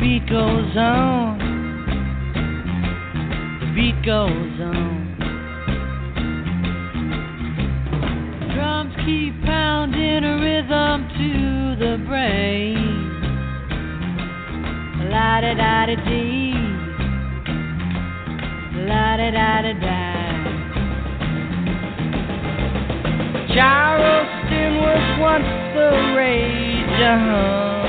Beat goes on. The beat goes on. Drums keep pounding a rhythm to the brain. La da da da dee. La da da da da. Charleston was once the rage. Uh-huh.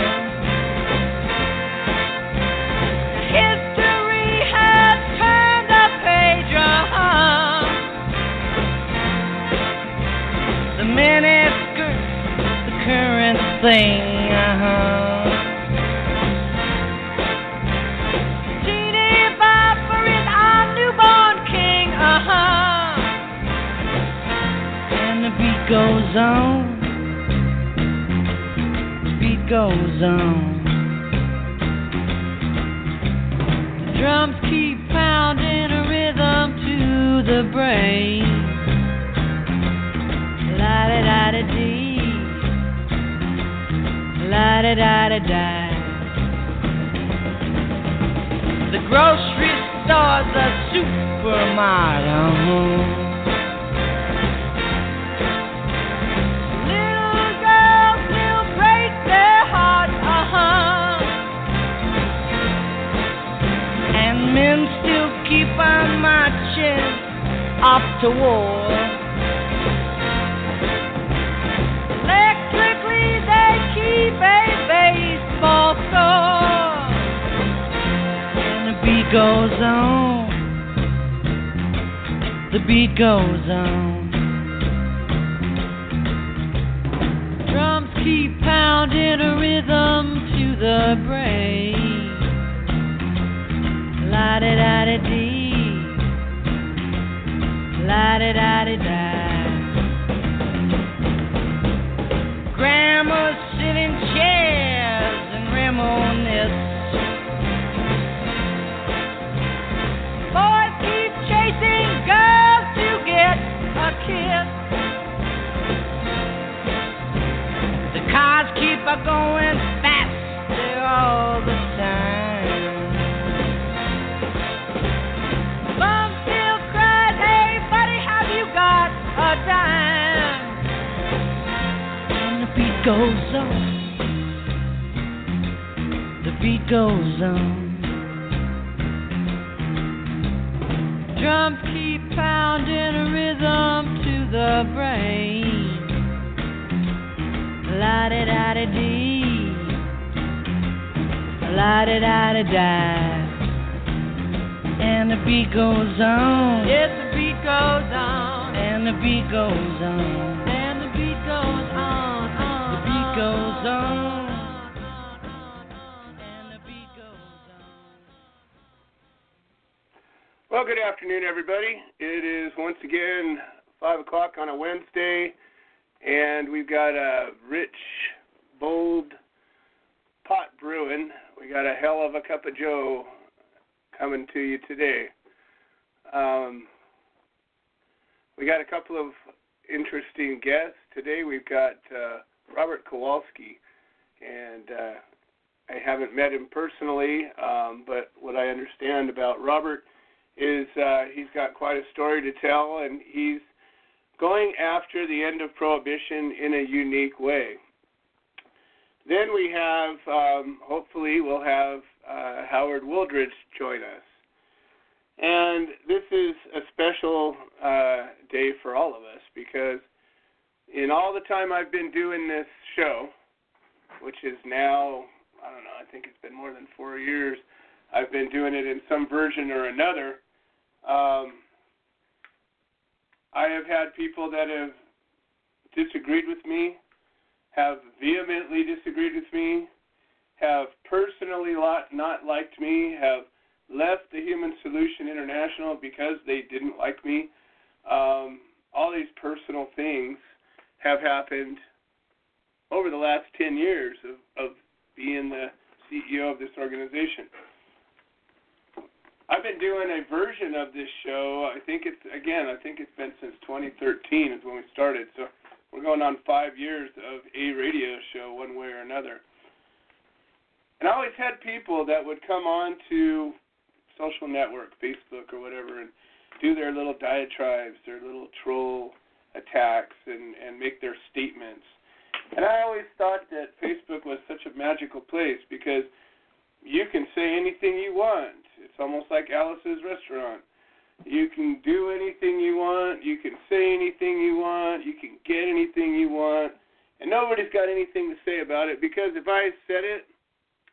Miniskirts, the current thing. Uh-huh. Uh-huh. And the beat goes on. The beat goes on. drums keep pounding a rhythm to the brain. La da da da dee. La da da da da. The grocery store's a supermarket. Little girls still break their hearts. Uh-huh and men still keep on marching off to war. Baseball score, and the beat goes on. The beat goes on. Drums keep pounding a rhythm to the brain. La da da da dee. La da da da da. Grandmas sit in chairs and reminisce. Boys keep chasing girls to get a kiss. The cars keep a going faster all the time. Goes on. The beat goes on. Drums keep pounding a rhythm to the brain. La da da da dee. La da da da da. And the beat goes on. Yes, the beat goes on. And the beat goes on. Well, good afternoon, everybody. It is once again 5 o'clock on a Wednesday, and we've got a rich, bold pot brewing. We got a hell of a cup of Joe coming to you today. Um, we got a couple of interesting guests. Today we've got uh, Robert Kowalski, and uh, I haven't met him personally, um, but what I understand about Robert is uh, he's got quite a story to tell, and he's going after the end of prohibition in a unique way. Then we have, um, hopefully, we'll have uh, Howard Wooldridge join us. And this is a special uh, day for all of us because in all the time I've been doing this show, which is now, I don't know, I think it's been more than four years, I've been doing it in some version or another. Um, I have had people that have disagreed with me, have vehemently disagreed with me, have personally not liked me, have left the Human Solution International because they didn't like me. Um, all these personal things have happened over the last 10 years of, of being the CEO of this organization. I've been doing a version of this show. I think it's again. I think it's been since 2013 is when we started. So we're going on five years of a radio show, one way or another. And I always had people that would come on to social network, Facebook or whatever, and do their little diatribes, their little troll attacks, and and make their statements. And I always thought that Facebook was such a magical place because you can say anything you want. It's almost like Alice's restaurant. You can do anything you want, you can say anything you want, you can get anything you want, and nobody's got anything to say about it because if I said it,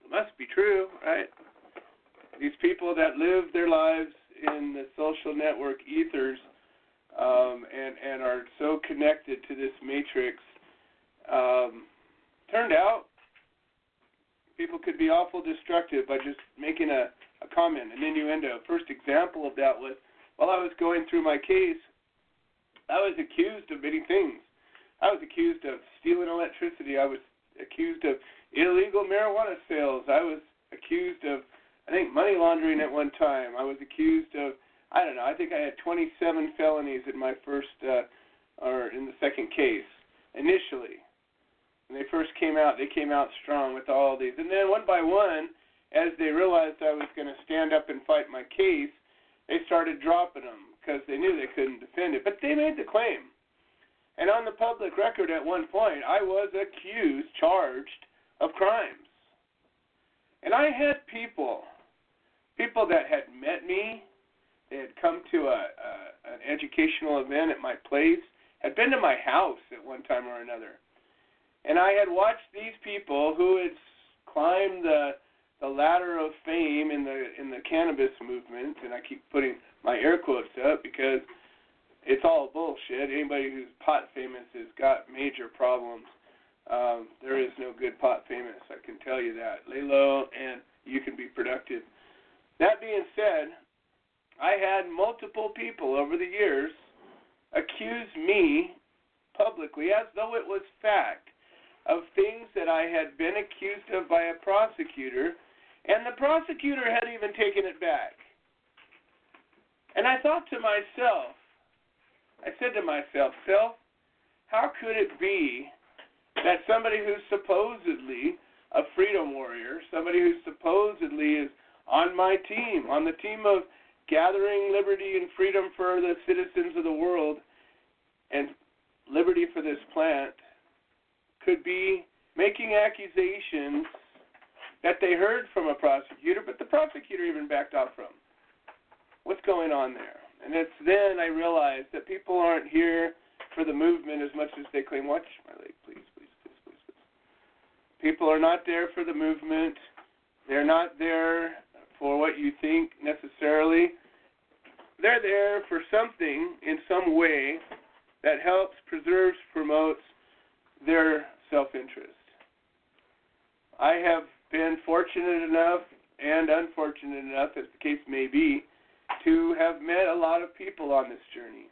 it must be true, right? These people that live their lives in the social network ethers um, and and are so connected to this matrix um, turned out people could be awful destructive by just making a, a comment, an innuendo. First example of that was while I was going through my case, I was accused of many things. I was accused of stealing electricity. I was accused of illegal marijuana sales. I was accused of, I think, money laundering at one time. I was accused of, I don't know, I think I had 27 felonies in my first, uh, or in the second case initially when they first came out, they came out strong with all these. And then one by one, as they realized I was going to stand up and fight my case, they started dropping them because they knew they couldn't defend it. But they made the claim. And on the public record at one point, I was accused, charged of crimes. And I had people, people that had met me, had come to a, a an educational event at my place, had been to my house at one time or another and I had watched these people who had climbed the the ladder of fame in the in the cannabis movement, and I keep putting my air quotes up because it's all bullshit. Anybody who's pot famous has got major problems. Um, there is no good pot famous, I can tell you that. Lay low and you can be productive. That being said, I had multiple people over the years accuse me publicly as though it was fact of things that I had been accused of by a prosecutor, and the prosecutor had even taken it back. And I thought to myself, I said to myself, self, how could it be that somebody who's supposedly a freedom warrior, somebody who supposedly is on my team, on the team of gathering liberty and freedom for the citizens of the world and liberty for this plant, could be making accusations that they heard from a prosecutor, but the prosecutor even backed off from. What's going on there? And it's then I realized that people aren't here for the movement as much as they claim. Watch my leg, please, please, please, please, please. People are not there for the movement. They're not there for what you think necessarily. They're there for something in some way that helps, preserves, promotes their self interest. I have been fortunate enough and unfortunate enough, as the case may be, to have met a lot of people on this journey.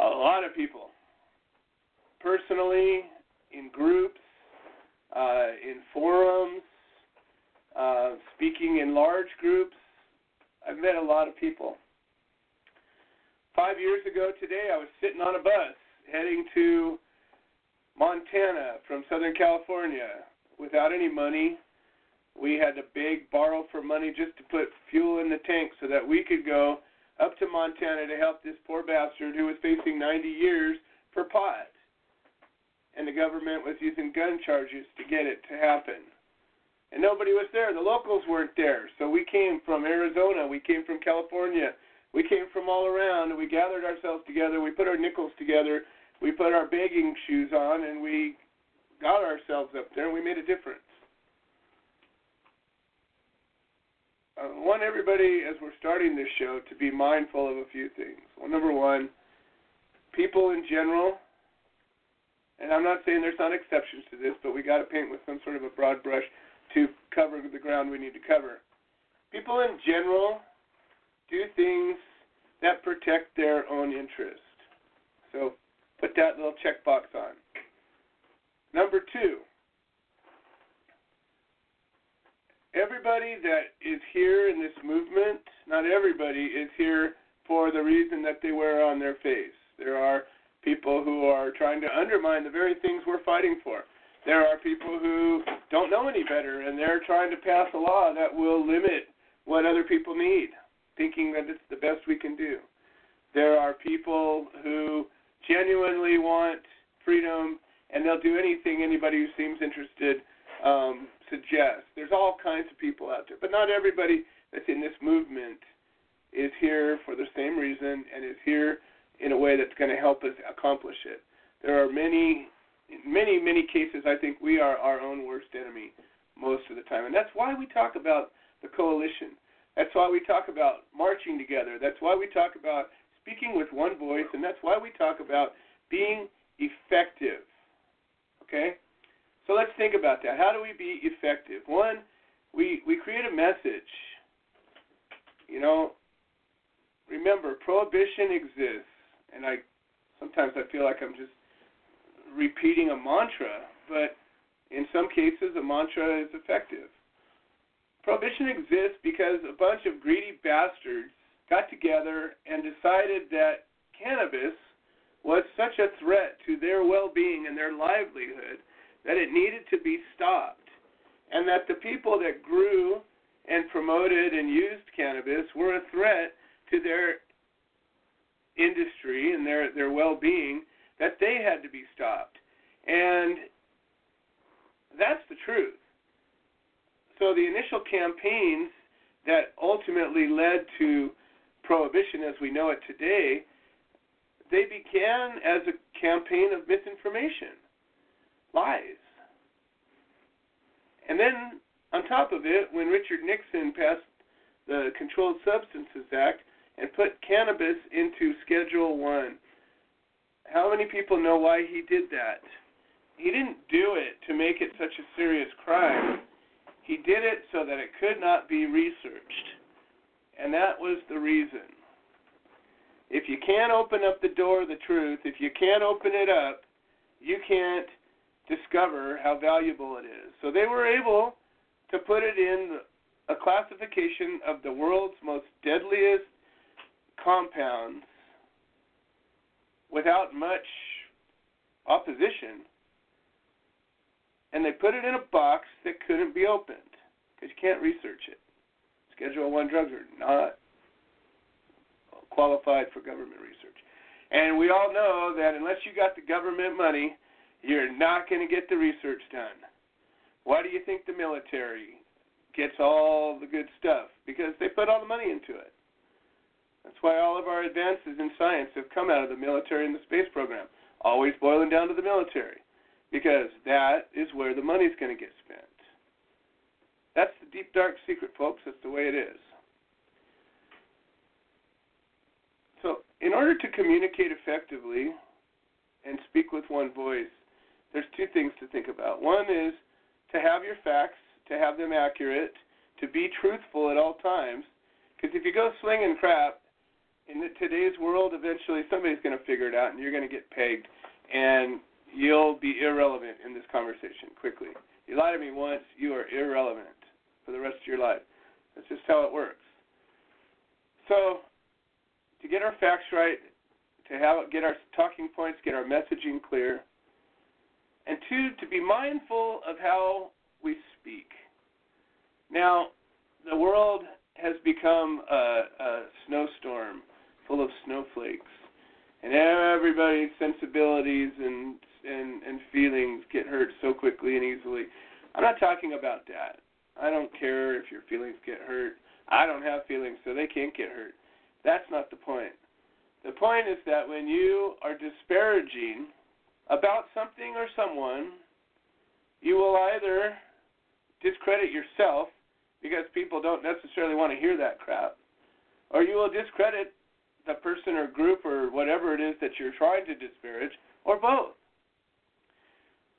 A lot of people. Personally, in groups, uh, in forums, uh, speaking in large groups. I've met a lot of people. Five years ago today, I was sitting on a bus heading to Montana from Southern California without any money. We had to beg, borrow for money just to put fuel in the tank so that we could go up to Montana to help this poor bastard who was facing 90 years for pot. And the government was using gun charges to get it to happen. And nobody was there. The locals weren't there. So we came from Arizona. We came from California. We came from all around. And we gathered ourselves together. We put our nickels together we put our begging shoes on and we got ourselves up there and we made a difference. I want everybody, as we're starting this show, to be mindful of a few things. Well, number one, people in general, and I'm not saying there's not exceptions to this, but we got to paint with some sort of a broad brush to cover the ground we need to cover. People in general do things that protect their own interest. So put that little checkbox on. Number two, everybody that is here in this movement, not everybody is here for the reason that they wear on their face. There are people who are trying to undermine the very things we're fighting for. There are people who don't know any better and they're trying to pass a law that will limit what other people need, thinking that it's the best we can do. There are people who genuinely want freedom and they'll do anything anybody who seems interested um, suggests. There's all kinds of people out there, but not everybody that's in this movement is here for the same reason and is here in a way that's going to help us accomplish it. There are many, many, many cases. I think we are our own worst enemy most of the time, and that's why we talk about the coalition. That's why we talk about marching together. That's why we talk about speaking with one voice, and that's why we talk about being effective. Okay? So let's think about that. How do we be effective? One, we, we create a message. You know, remember, prohibition exists, and I sometimes I feel like I'm just repeating a mantra, but in some cases, a mantra is effective. Prohibition exists because a bunch of greedy bastards got together and decided that cannabis was such a threat to their well being and their livelihood that it needed to be stopped. And that the people that grew and promoted and used cannabis were a threat to their industry and their, their well being, that they had to be stopped. And that's the truth. So the initial campaigns that ultimately led to prohibition as we know it today, they began as a campaign of misinformation, lies. And then on top of it, when Richard Nixon passed the Controlled Substances Act and put cannabis into Schedule 1, how many people know why he did that? He didn't do it to make it such a serious crime he did it so that it could not be researched. And that was the reason. If you can't open up the door of the truth, if you can't open it up, you can't discover how valuable it is. So they were able to put it in a classification of the world's most deadliest compounds without much opposition and they put it in a box that couldn't be opened because you can't research it. Schedule One drugs are not qualified for government research, and we all know that unless you got the government money, you're not going to get the research done. Why do you think the military gets all the good stuff? Because they put all the money into it. That's why all of our advances in science have come out of the military and the space program, always boiling down to the military because that is where the money's going to get spent. That's the deep, dark secret, folks. That's the way it is. So, in order to communicate effectively and speak with one voice, there's two things to think about. One is to have your facts, to have them accurate, to be truthful at all times. Because if you go slinging crap in today's world, eventually somebody's going to figure it out, and you're going to get pegged. And you'll be irrelevant in this conversation quickly. You lie to me once, you are irrelevant for the rest of your life. That's just how it works. So, to get our facts right, to have get our talking points, get our messaging clear, and two, to be mindful of how we speak. Now, the world has become a, a snowstorm full of snowflakes, and everybody's sensibilities and and and feelings get hurt so quickly and easily. I'm not talking about that. I don't care if your feelings get hurt. I don't have feelings, so they can't get hurt. That's not the point. The point is that when you are disparaging about something or someone, you will either discredit yourself because people don't necessarily want to hear that crap. Or you will discredit the person or group or whatever it is that you're trying to disparage, or both.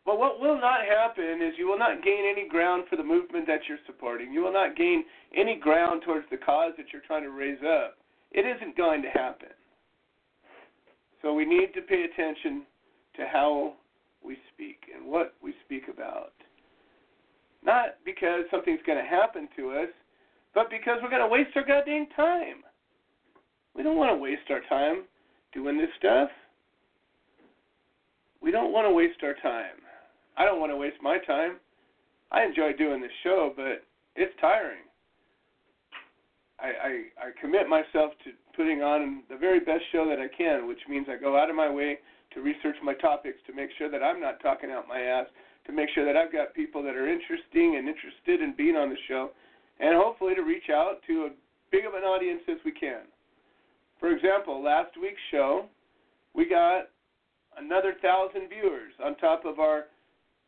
But what will not happen is you will not gain any ground for the movement that you're supporting. You will not gain any ground towards the cause that you're trying to raise up. It isn't going to happen. So we need to pay attention to how we speak and what we speak about. Not because something's going to happen to us, but because we're going to waste our goddamn time. We don't want to waste our time doing this stuff. We don't want to waste our time. I don't want to waste my time. I enjoy doing this show, but it's tiring. I, I, I commit myself to putting on the very best show that I can, which means I go out of my way to research my topics to make sure that I'm not talking out my ass, to make sure that I've got people that are interesting and interested in being on the show, and hopefully to reach out to as big of an audience as we can. For example, last week's show, we got another thousand viewers on top of our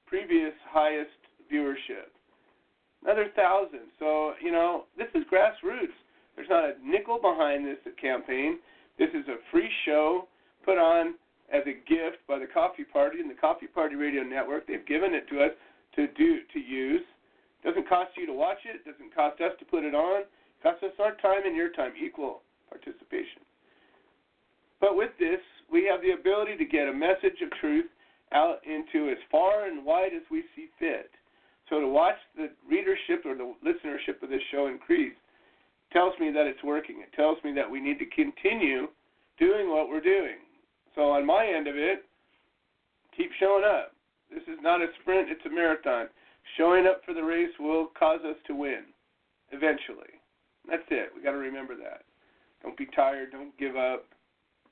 previous highest viewership. Another thousand. So, you know, this is grassroots. There's not a nickel behind this campaign. This is a free show put on as a gift by the Coffee Party and the Coffee Party Radio Network. They've given it to us to do to use. Doesn't cost you to watch it. Doesn't cost us to put it on. Costs us our time and your time, equal participation. But with this, we have the ability to get a message of truth out into as far and wide as we see fit. So to watch the readership or the listenership of this show increase tells me that it's working. It tells me that we need to continue doing what we're doing. So on my end of it, keep showing up. This is not a sprint, it's a marathon. Showing up for the race will cause us to win eventually. That's it. We got to remember that. Don't be tired, don't give up.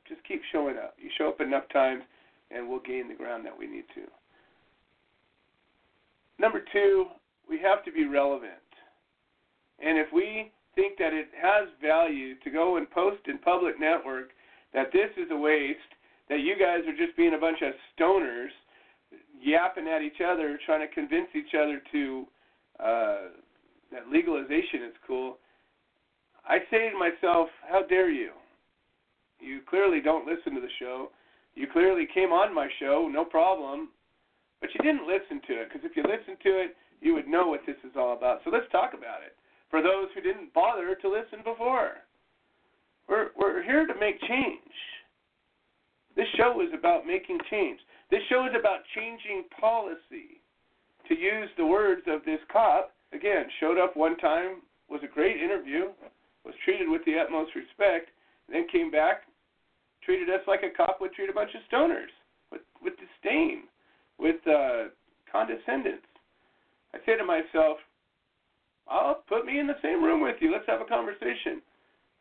Just keep showing up. You show up enough times and we'll gain the ground that we need to. Number two, we have to be relevant. And if we think that it has value to go and post in public network that this is a waste, that you guys are just being a bunch of stoners yapping at each other, trying to convince each other to uh, that legalization is cool, I say to myself, how dare you? You clearly don't listen to the show. You clearly came on my show, no problem, but you didn't listen to it because if you listened to it, you would know what this is all about. So let's talk about it. For those who didn't bother to listen before, we're we're here to make change. This show is about making change. This show is about changing policy. To use the words of this cop, again, showed up one time, was a great interview, was treated with the utmost respect, then came back, treated us like a cop would treat a bunch of stoners, with with disdain, with uh, condescendence. I say to myself, "I'll put me in the same room with you. Let's have a conversation."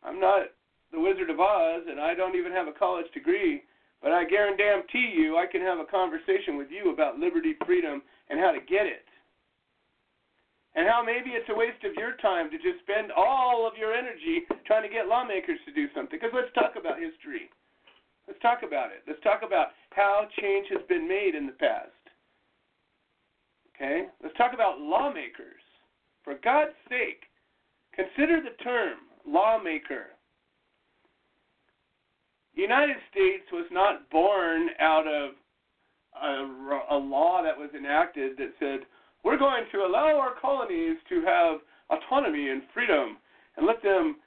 I'm not the Wizard of Oz, and I don't even have a college degree, but I guarantee you, I can have a conversation with you about liberty, freedom, and how to get it. And how maybe it's a waste of your time to just spend all of your energy trying to get lawmakers to do something. Because let's talk about history. Let's talk about it. Let's talk about how change has been made in the past. Okay? Let's talk about lawmakers. For God's sake, consider the term lawmaker. The United States was not born out of a, a law that was enacted that said, we're going to allow our colonies to have autonomy and freedom and let them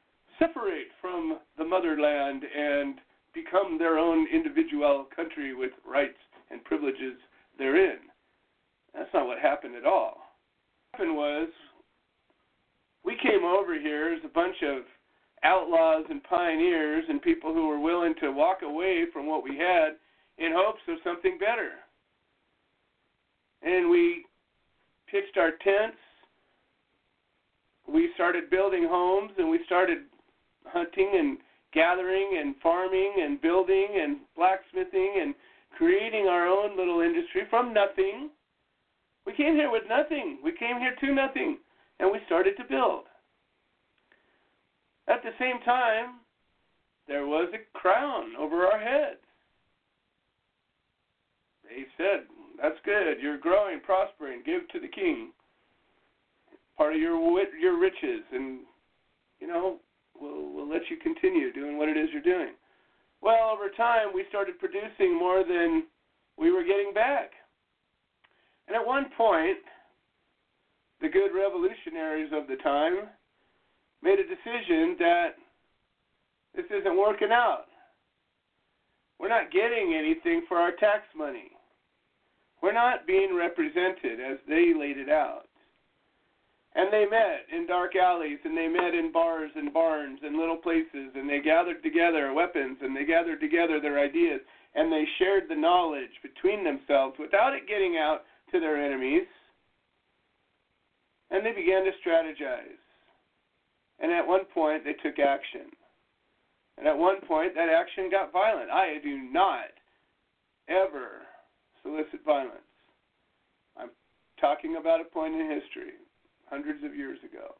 separate from the motherland and become their own individual country with rights and privileges therein. That's not what happened at all. What happened was we came over here as a bunch of outlaws and pioneers and people who were willing to walk away from what we had in hopes of something better. And we pitched our tents. We started building homes and we started hunting and gathering and farming and building and blacksmithing and creating our own little industry from nothing. We came here with nothing. We came here to nothing and we started to build. At the same time, there was a crown over our heads. They said, That's good. You're growing, prospering. Give to the king. part of your your riches, and you know we'll we'll let you continue doing what it is you're doing. Well, over time, we started producing more than we were getting back. And at one point, the good revolutionaries of the time made a decision that this isn't working out. We're not getting anything for our tax money. We're not being represented as they laid it out. And they met in dark alleys, and they met in bars and barns and little places, and they gathered together weapons, and they gathered together their ideas, and they shared the knowledge between themselves without it getting out to their enemies. And they began to strategize. And at one point, they took action. And at one point, that action got violent. I do not ever solicit violence. I'm talking about a point in history, hundreds of years ago.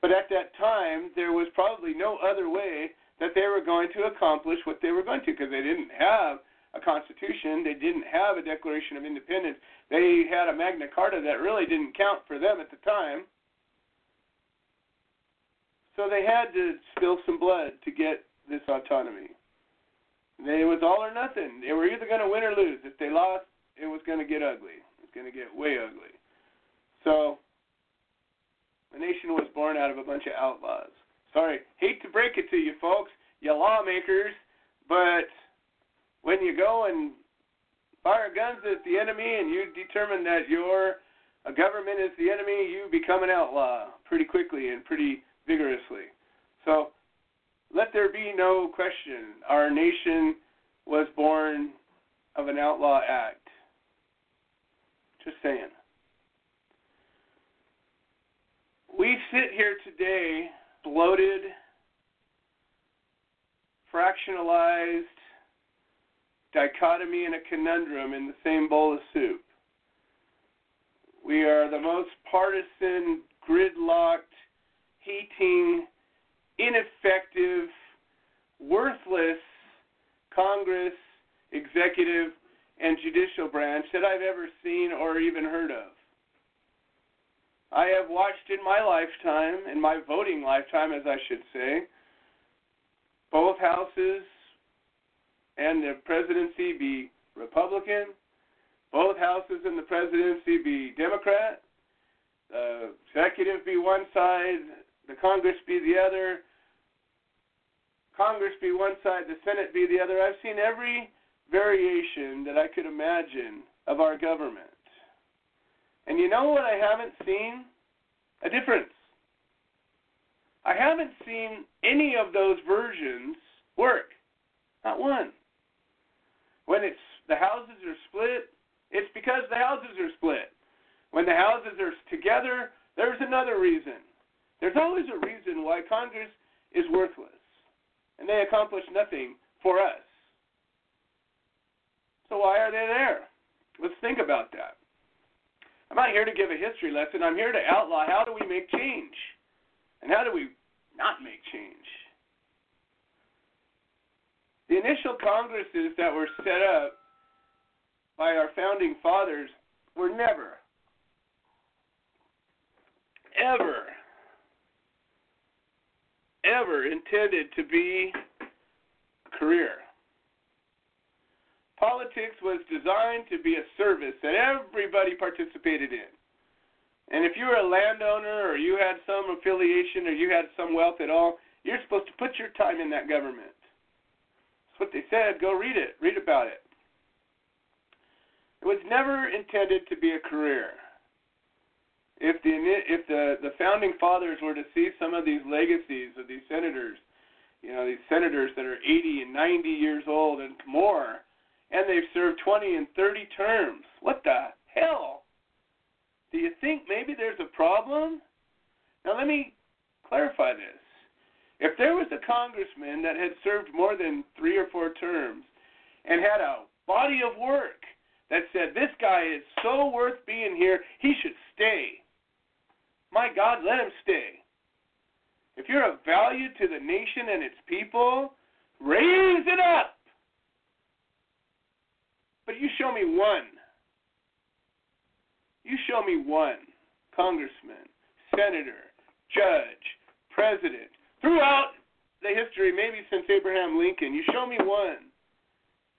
But at that time, there was probably no other way that they were going to accomplish what they were going to because they didn't have a constitution, they didn't have a Declaration of Independence, they had a Magna Carta that really didn't count for them at the time. So they had to spill some blood to get this autonomy. It was all or nothing. They were either going to win or lose. If they lost, it was going to get ugly. It was going to get way ugly. So, the nation was born out of a bunch of outlaws. Sorry, hate to break it to you folks, you lawmakers, but when you go and fire guns at the enemy and you determine that your a government is the enemy, you become an outlaw pretty quickly and pretty vigorously. So let there be no question. Our nation was born of an outlaw act. Just saying. We sit here today bloated, fractionalized, dichotomy and a conundrum in the same bowl of soup. We are the most partisan, gridlocked, hating, ineffective, worthless Congress, executive, and judicial branch that I've ever seen or even heard of. I have watched in my lifetime, in my voting lifetime, as I should say, both houses and the presidency be Republican, both houses and the presidency be Democrat, the executive be one side, the Congress be the other, Congress be one side, the Senate be the other. I've seen every variation that I could imagine of our government. And you know what I haven't seen? A difference. I haven't seen any of those versions work. Not one. When it's the houses are split, it's because the houses are split. When the houses are together, there's another reason. There's always a reason why Congress is worthless, and they accomplish nothing for us. So why are they there? Let's think about that. I'm not here to give a history lesson. I'm here to outlaw how do we make change, and how do we not make change. The initial Congresses that were set up by our founding fathers were never, ever ever intended to be a career. Politics was designed to be a service that everybody participated in. And if you were a landowner or you had some affiliation or you had some wealth at all, you're supposed to put your time in that government. That's what they said. Go read it. Read about it. It was never intended to be a career if the if the the founding fathers were to see some of these legacies of these senators, you know, these senators that are 80 and 90 years old and more, and they've served 20 and 30 terms. What the hell? Do you think maybe there's a problem? Now let me clarify this. If there was a congressman that had served more than 3 or 4 terms and had a body of work that said this guy is so worth being here, he should stay my God, let him stay. If you're of value to the nation and its people, raise it up. But you show me one. You show me one congressman, senator, judge, president, throughout the history, maybe since Abraham Lincoln, you show me one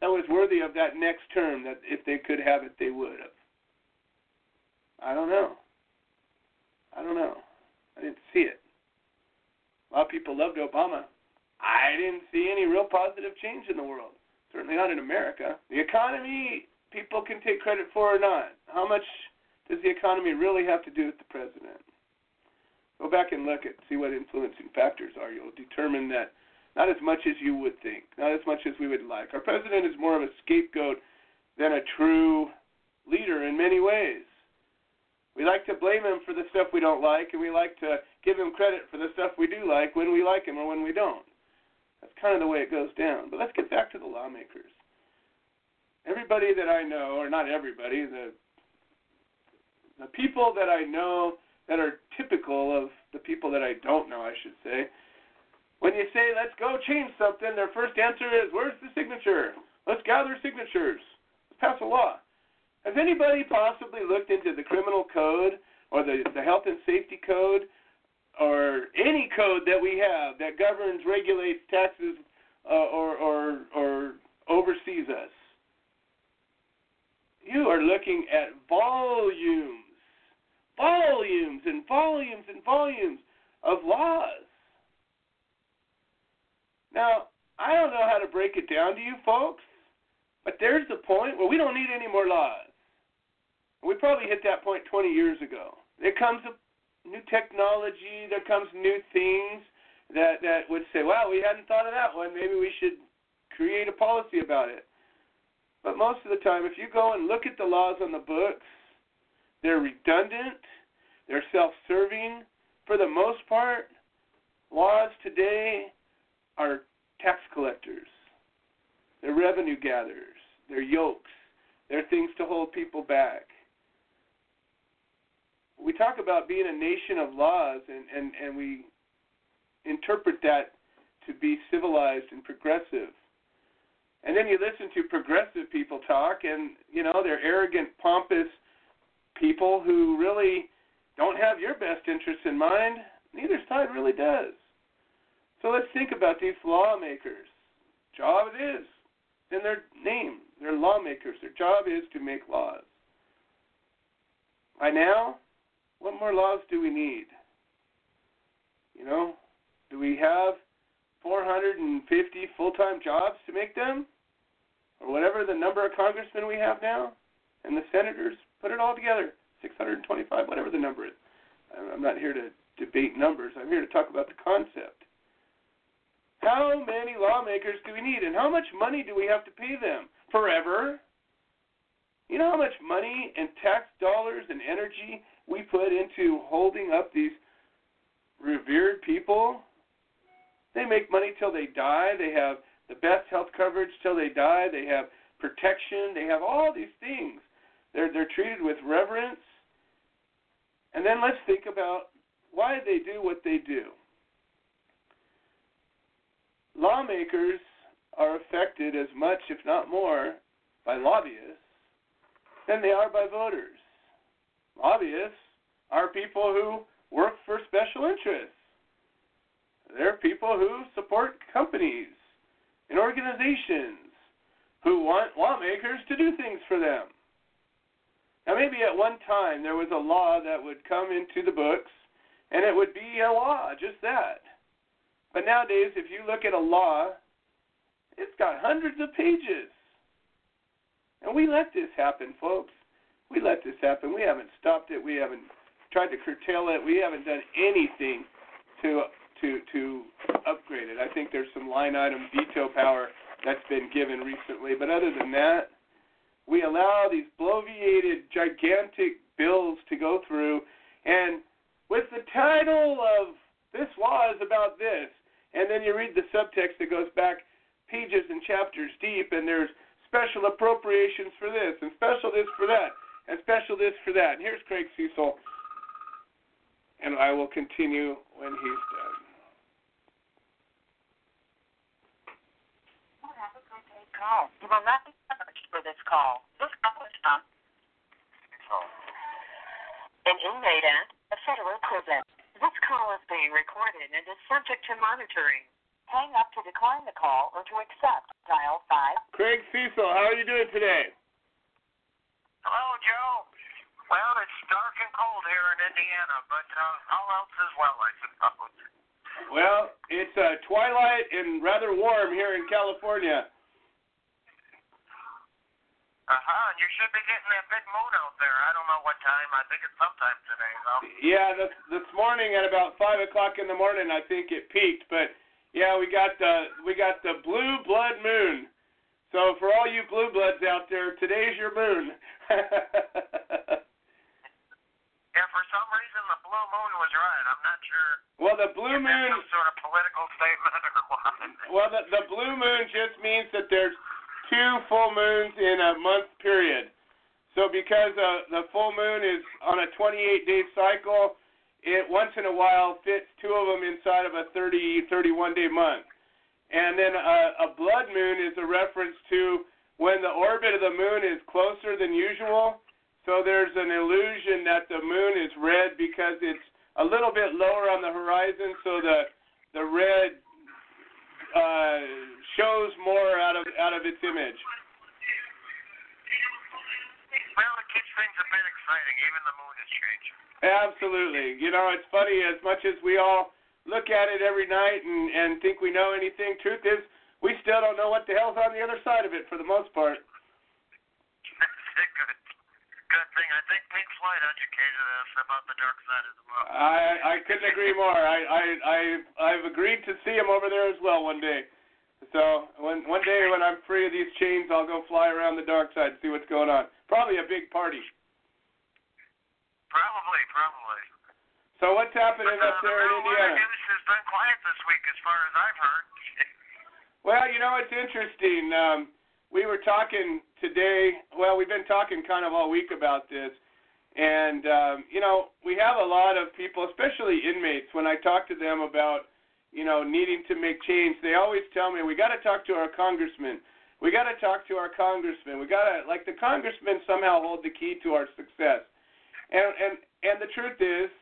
that was worthy of that next term that if they could have it, they would have. I don't know. I don't know. I didn't see it. A lot of people loved Obama. I didn't see any real positive change in the world. Certainly not in America. The economy, people can take credit for or not. How much does the economy really have to do with the president? Go back and look at see what influencing factors are. You'll determine that not as much as you would think, not as much as we would like. Our president is more of a scapegoat than a true leader in many ways. We like to blame him for the stuff we don't like, and we like to give him credit for the stuff we do like when we like him or when we don't. That's kind of the way it goes down. But let's get back to the lawmakers. Everybody that I know, or not everybody, the the people that I know that are typical of the people that I don't know, I should say. When you say, let's go change something, their first answer is, where's the signature? Let's gather signatures. Let's pass a law. Has anybody possibly looked into the criminal code or the, the health and safety code or any code that we have that governs, regulates taxes, uh, or, or, or oversees us? You are looking at volumes, volumes and volumes and volumes of laws. Now, I don't know how to break it down to you folks, but there's the point where we don't need any more laws. We probably hit that point 20 years ago. There comes a new technology, there comes new things that that would say, "Wow, we hadn't thought of that one. Maybe we should create a policy about it." But most of the time, if you go and look at the laws on the books, they're redundant, they're self-serving. For the most part, laws today are tax collectors. They're revenue gatherers. They're yokes. They're things to hold people back we talk about being a nation of laws and, and, and we interpret that to be civilized and progressive. And then you listen to progressive people talk and you know, they're arrogant, pompous people who really don't have your best interests in mind. Neither side really does. So let's think about these lawmakers. Job it is in their name. They're lawmakers. Their job is to make laws. By now, what more laws do we need? You know, do we have 450 full-time jobs to make them, or whatever the number of congressmen we have now, and the senators? Put it all together, 625, whatever the number is. I'm not here to debate numbers. I'm here to talk about the concept. How many lawmakers do we need, and how much money do we have to pay them? Forever? You know how much money and tax dollars and energy we put into holding up these revered people. They make money till they die. They have the best health coverage till they die. They have protection. They have all these things. They're they're treated with reverence. And then let's think about why they do what they do. Lawmakers are affected as much, if not more, by lobbyists than they are by voters. Lobbyists are people who work for special interests. They're people who support companies and organizations who want lawmakers to do things for them. Now, maybe at one time there was a law that would come into the books and it would be a law, just that. But nowadays, if you look at a law, it's got hundreds of pages. And we let this happen, folks we let this happen. We haven't stopped it. We haven't tried to curtail it. We haven't done anything to to to upgrade it. I think there's some line item veto power that's been given recently, but other than that, we allow these bloviated, gigantic bills to go through, and with the title of this law is about this, and then you read the subtext that goes back pages and chapters deep, and there's special appropriations for this and special this for that and special this for that. And here's Craig Cecil, and I will continue when he's done. call. You will not be charged for this call. This call is from an inmate at a federal prison. This call is being recorded and is subject to monitoring. Hang up to decline the call or to accept. Dial 5. Craig Cecil, how are you doing today? Hello, Joe. Well, it's dark and cold here in Indiana, but uh, all else is well, I suppose. Well, it's uh, twilight and rather warm here in California. Uh huh. And you should be getting that big moon out there. I don't know what time. I think it's sometime today, though. Yeah, this this morning at about five o'clock in the morning, I think it peaked. But yeah, we got the we got the blue blood moon. So for all you blue bloods out there, today's your moon. Yeah, for some reason the blue moon was right. I'm not sure. well, the blue moon. some sort of political statement or what. Well, the, the blue moon just means that there's two full moons in a month period. So because uh, the full moon is on a 28-day cycle, it once in a while fits two of them inside of a 30, 31-day month. And then a, a blood moon is a reference to when the orbit of the moon is closer than usual. So there's an illusion that the moon is red because it's a little bit lower on the horizon, so the the red uh, shows more out of out of its image. Well, it keeps things a bit exciting. Even the moon is changing. Absolutely. You know, it's funny as much as we all look at it every night and and think we know anything. Truth is, we still don't know what the hell's on the other side of it for the most part. Good, good thing. I think Pink Floyd educated us about the dark side of the moon. I I couldn't agree more. I I I I've agreed to see him over there as well one day. So when one day when I'm free of these chains, I'll go fly around the dark side and see what's going on. Probably a big party. Probably, probably. So what's happening But, uh, up there in the marijuana Indiana? news has been quiet this week, as far as I've heard. Well, you know, it's interesting. Um, we were talking today. Well, we've been talking kind of all week about this, and um, you know, we have a lot of people, especially inmates. When I talk to them about, you know, needing to make change, they always tell me we got to talk to our congressman. We got to talk to our congressman. We got to like the congressmen somehow hold the key to our success. And and and the truth is,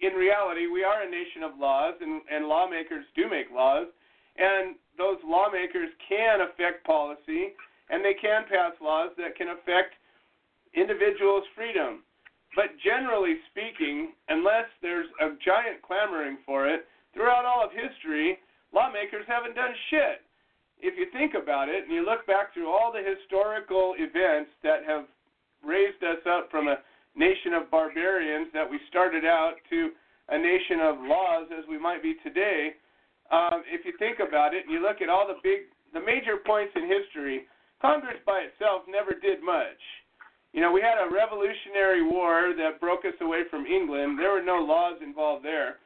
in reality, we are a nation of laws, and and lawmakers do make laws, and those lawmakers can affect policy, and they can pass laws that can affect individuals' freedom. But generally speaking, unless there's a giant clamoring for it, throughout all of history, lawmakers haven't done shit. If you think about it and you look back through all the historical events that have raised us up from a nation of barbarians that we started out to a nation of laws as we might be today, um, if you think about it and you look at all the big, the major points in history, Congress by itself never did much. You know, we had a Revolutionary War that broke us away from England. There were no laws involved there.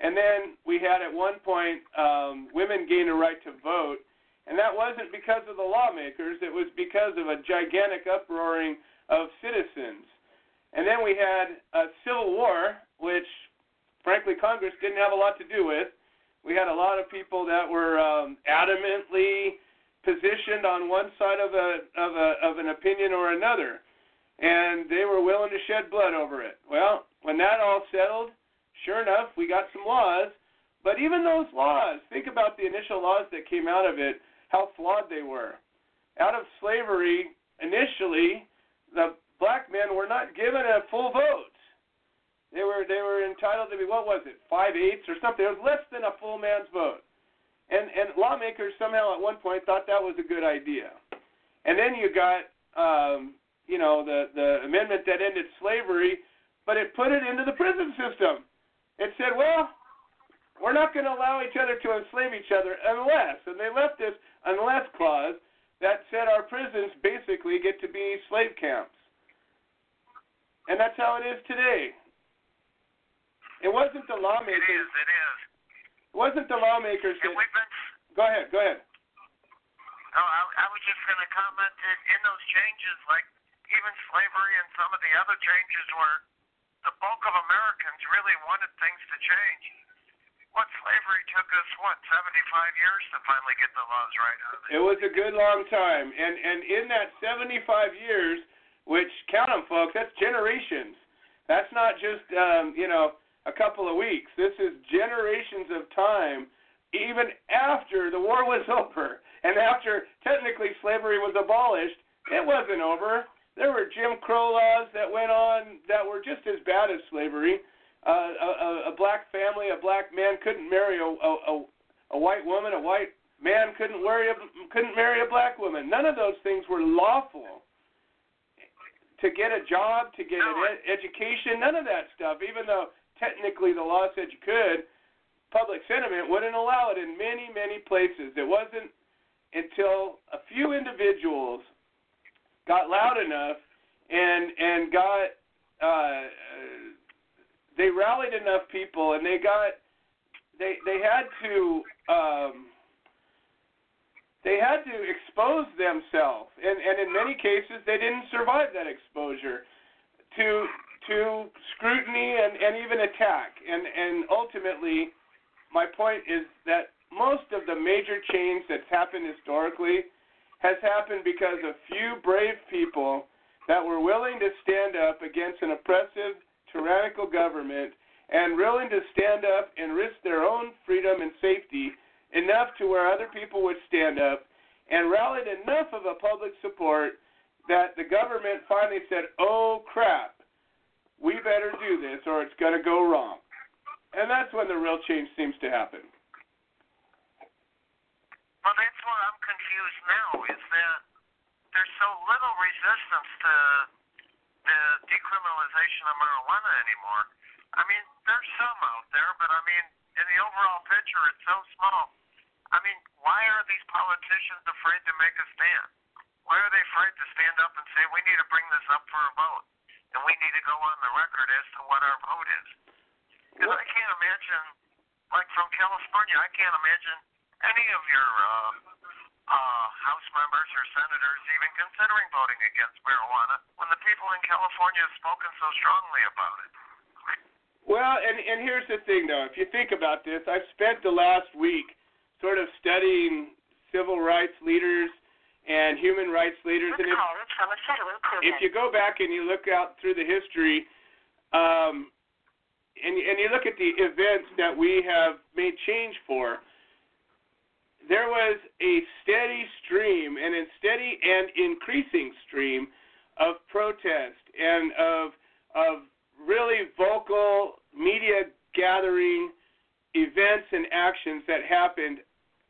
And then we had at one point um, women gain a right to vote, and that wasn't because of the lawmakers. It was because of a gigantic uproaring of citizens. And then we had a civil war, which, frankly, Congress didn't have a lot to do with. We had a lot of people that were um, adamantly positioned on one side of a of a of an opinion or another, and they were willing to shed blood over it. Well, when that all settled, sure enough, we got some laws. But even those laws, think about the initial laws that came out of it, how flawed they were. Out of slavery, initially, the black men were not given a full vote. They were they were entitled to be what was it, five eighths or something. It was less than a full man's vote. And and lawmakers somehow at one point thought that was a good idea. And then you got um, you know the the amendment that ended slavery, but it put it into the prison system. It said, well, we're not going to allow each other to enslave each other unless, and they left this unless clause that said our prisons basically get to be slave camps. And that's how it is today. It wasn't the lawmakers. is, it is. It wasn't the lawmakers that. been. Go ahead. Go ahead. Oh, I, I was just going to comment that in those changes, like even slavery and some of the other changes, were the bulk of Americans really wanted things to change. What slavery took us what 75 years to finally get the laws right it. It was a good long time, and and in that 75 years, which count 'em, folks, that's generations. That's not just um, you know a couple of weeks. This is generations of time, even after the war was over and after technically slavery was abolished. It wasn't over. There were Jim Crow laws that went on that were just as bad as slavery. Uh, a, a black family, a black man couldn't marry a, a, a white woman. A white man couldn't marry a couldn't marry a black woman. None of those things were lawful. To get a job, to get an ed- education, none of that stuff. Even though technically the law said you could, public sentiment wouldn't allow it in many many places. It wasn't until a few individuals got loud enough and and got uh, they rallied enough people and they got they they had to um, they had to expose themselves. And and in many cases they didn't survive that exposure to to scrutiny and and even attack. And and ultimately my point is that most of the major change that's happened historically has happened because a few brave people that were willing to stand up against an oppressive, tyrannical government and willing to stand up and risk their own freedom and safety enough to where other people would stand up and rallied enough of a public support that the government finally said, oh crap, we better do this or it's going to go wrong. And that's when the real change seems to happen. Well, that's where I'm confused now. Is that there's so little resistance to the decriminalization of marijuana anymore. I mean, there's some out there, but I mean, in the overall picture, it's so small. I mean, why are these politicians afraid to make a stand? Why are they afraid to stand up and say we need to bring this up for a vote, and we need to go on the record as to what our vote is? Because I can't imagine, like from California, I can't imagine any of your uh, uh, House members or senators even considering voting against marijuana when the people in California have spoken so strongly about it. Well, and and here's the thing, though. If you think about this, I've spent the last week sort of studying civil rights leaders and human rights leaders, and if, if you go back and you look out through the history, um, and and you look at the events that we have made change for, there was a steady stream and a steady and increasing stream of protest and of of really vocal media gathering events and actions that happened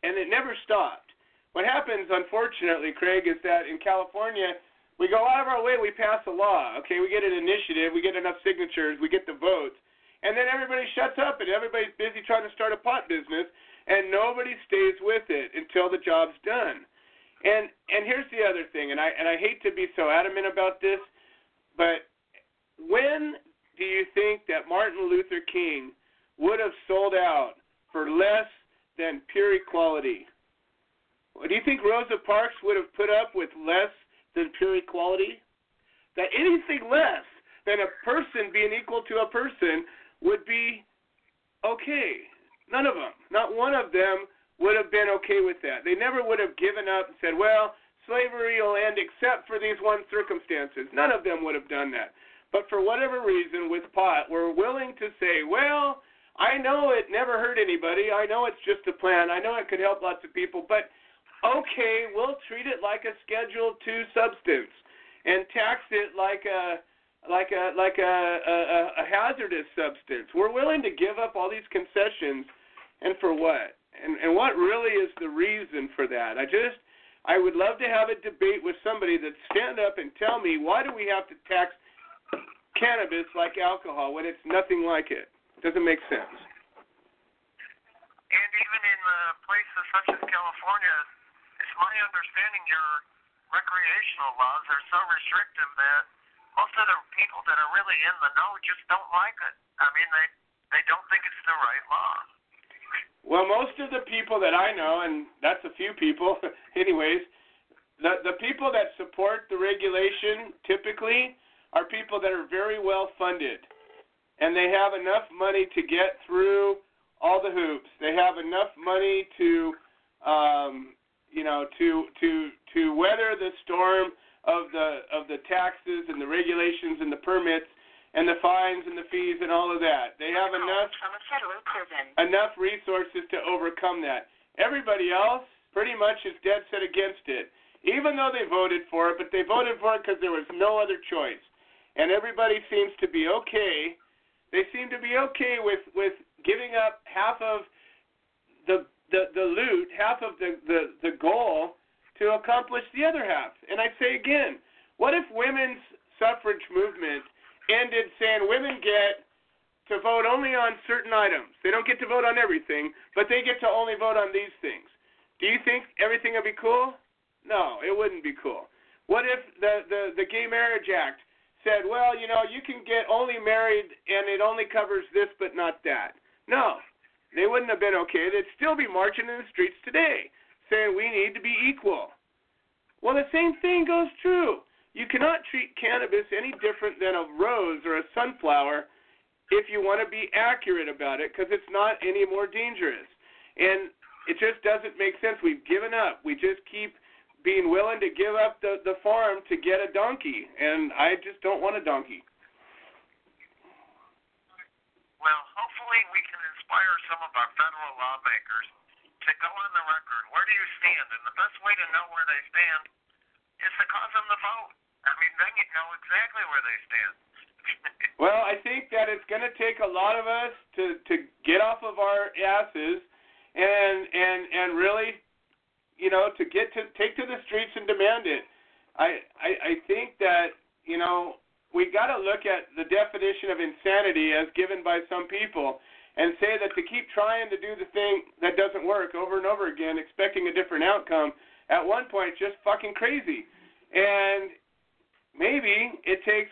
and it never stopped. What happens unfortunately, Craig, is that in California we go out of our way, we pass a law. Okay, we get an initiative, we get enough signatures, we get the votes, and then everybody shuts up and everybody's busy trying to start a pot business and nobody stays with it until the job's done. And and here's the other thing, and I and I hate to be so adamant about this, but when do you think that Martin Luther King would have sold out for less than pure equality? Do you think Rosa Parks would have put up with less than pure equality? That anything less than a person being equal to a person would be okay. None of them, not one of them, would have been okay with that. They never would have given up and said, well, slavery will end except for these one circumstances. None of them would have done that. But for whatever reason, with pot, we're willing to say, well, I know it never hurt anybody. I know it's just a plan. I know it could help lots of people. But okay, we'll treat it like a Schedule Two substance and tax it like a like a like a, a, a hazardous substance. We're willing to give up all these concessions, and for what? And and what really is the reason for that? I just I would love to have a debate with somebody that stand up and tell me why do we have to tax cannabis like alcohol when it's nothing like it? It doesn't make sense. And even in uh, places such as California, it's my understanding your recreational laws are so restrictive that most of the people that are really in the know just don't like it. I mean, they they don't think it's the right law. Well, most of the people that I know, and that's a few people, anyways, the the people that support the regulation typically are people that are very well funded, and they have enough money to get through all the hoops. They have enough money to, um, you know, to to to weather the storm of the of the taxes and the regulations and the permits and the fines and the fees and all of that. They have enough from a federal prison. enough resources to overcome that. Everybody else pretty much is dead set against it, even though they voted for it. But they voted for it because there was no other choice, and everybody seems to be okay. They seem to be okay with with giving up half of the the, the loot, half of the, the, the goal to accomplish the other half. And I say again, what if women's suffrage movement ended saying women get to vote only on certain items? They don't get to vote on everything, but they get to only vote on these things. Do you think everything would be cool? No, it wouldn't be cool. What if the, the, the Gay Marriage Act said, well, you know, you can get only married and it only covers this but not that? No, they wouldn't have been okay. They'd still be marching in the streets today saying we need to be equal. Well, the same thing goes true. You cannot treat cannabis any different than a rose or a sunflower if you want to be accurate about it because it's not any more dangerous. And it just doesn't make sense. We've given up. We just keep being willing to give up the, the farm to get a donkey. And I just don't want a donkey. Well, hopefully we can inspire some of our federal lawmakers to go on the record. Where do you stand? And the best way to know where they stand is to cause them to vote. I mean, then you know exactly where they stand. well, I think that it's going to take a lot of us to to get off of our asses and and and really, you know, to get to take to the streets and demand it. I I, I think that you know we got to look at the definition of insanity as given by some people and say that to keep trying to do the thing that doesn't work over and over again, expecting a different outcome, at one point just fucking crazy. And maybe it takes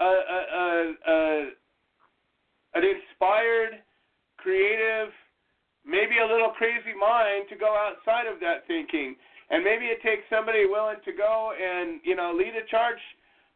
a, a, a, a an inspired, creative, maybe a little crazy mind to go outside of that thinking. And maybe it takes somebody willing to go and you know lead a charge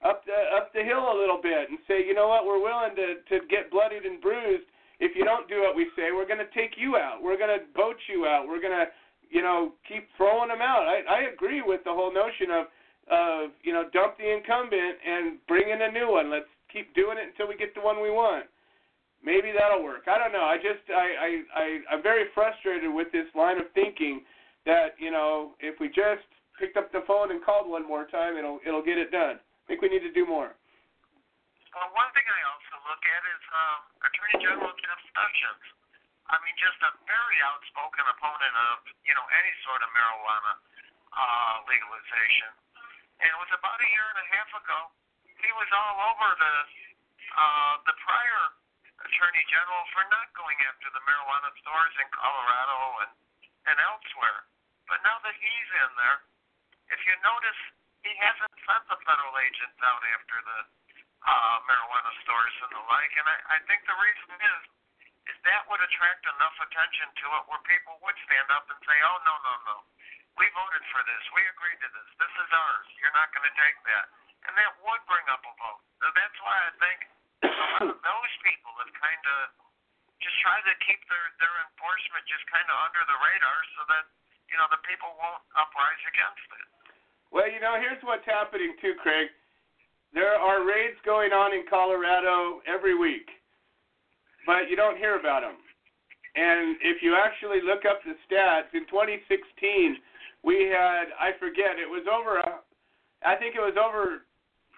up the up the hill a little bit and say, you know what, we're willing to to get bloodied and bruised. If you don't do what we say, we're to take you out. We're to vote you out. We're to, you know, keep throwing them out. I I agree with the whole notion of of you know dump the incumbent and bring in a new one. Let's keep doing it until we get the one we want. Maybe that'll work. I don't know. I just I I, I I'm very frustrated with this line of thinking that you know if we just picked up the phone and called one more time, it'll it'll get it done I think we need to do more. Well, one thing I also look at is um, Attorney General Jeff Sessions. I mean, just a very outspoken opponent of you know any sort of marijuana uh, legalization. And it was about a year and a half ago. He was all over the uh, the prior Attorney General for not going after the marijuana stores in Colorado and and elsewhere. But now that he's in there, if you notice he hasn't sent the federal agents out after the uh, marijuana stores and the like. And I, I think the reason is is that would attract enough attention to it where people would stand up and say, "Oh no, no, no, we voted for this. We agreed to this. This is ours. You're not going to take that." And that would bring up a vote. So that's why I think those people have kind of just tried to keep their their enforcement just kind of under the radar so that you know the people won't uprise against it. Well, you know, here's what's happening too, Craig. There are raids going on in Colorado every week, but you don't hear about them. And if you actually look up the stats, in 2016, we had, I forget, it was over, a, I think it was over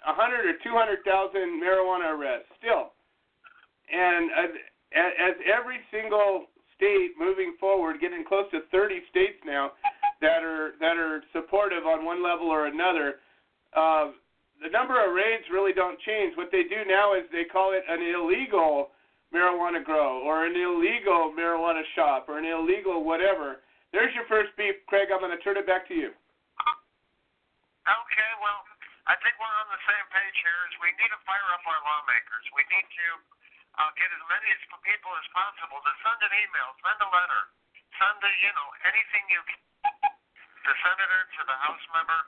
100 or 200,000 marijuana arrests still. And as, as every single state moving forward, getting close to 30 states now, that are that are supportive on one level or another. Uh, the number of raids really don't change. What they do now is they call it an illegal marijuana grow or an illegal marijuana shop or an illegal whatever. There's your first beef, Craig. I'm going to turn it back to you. Okay, well, I think we're on the same page here. Is we need to fire up our lawmakers. We need to uh, get as many people as possible to send an email, send a letter, send a, you know anything you can the senator to the House member,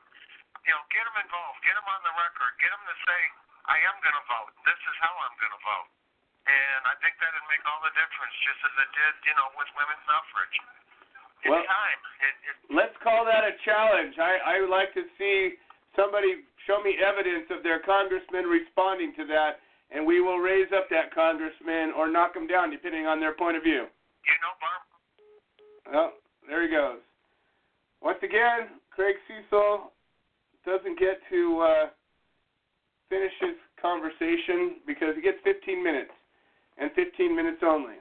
you know, get them involved, get them on the record, get them to say, I am going to vote. This is how I'm going to vote. And I think that would make all the difference, just as it did, you know, with women's suffrage. It's well, time. It, it, let's call that a challenge. I, I would like to see somebody show me evidence of their congressman responding to that and we will raise up that congressman or knock him down, depending on their point of view. You know, Barb. Well, there he goes. Once again, Craig Cesal doesn't get to uh, finish his conversation because he gets 15 minutes and 15 minutes only.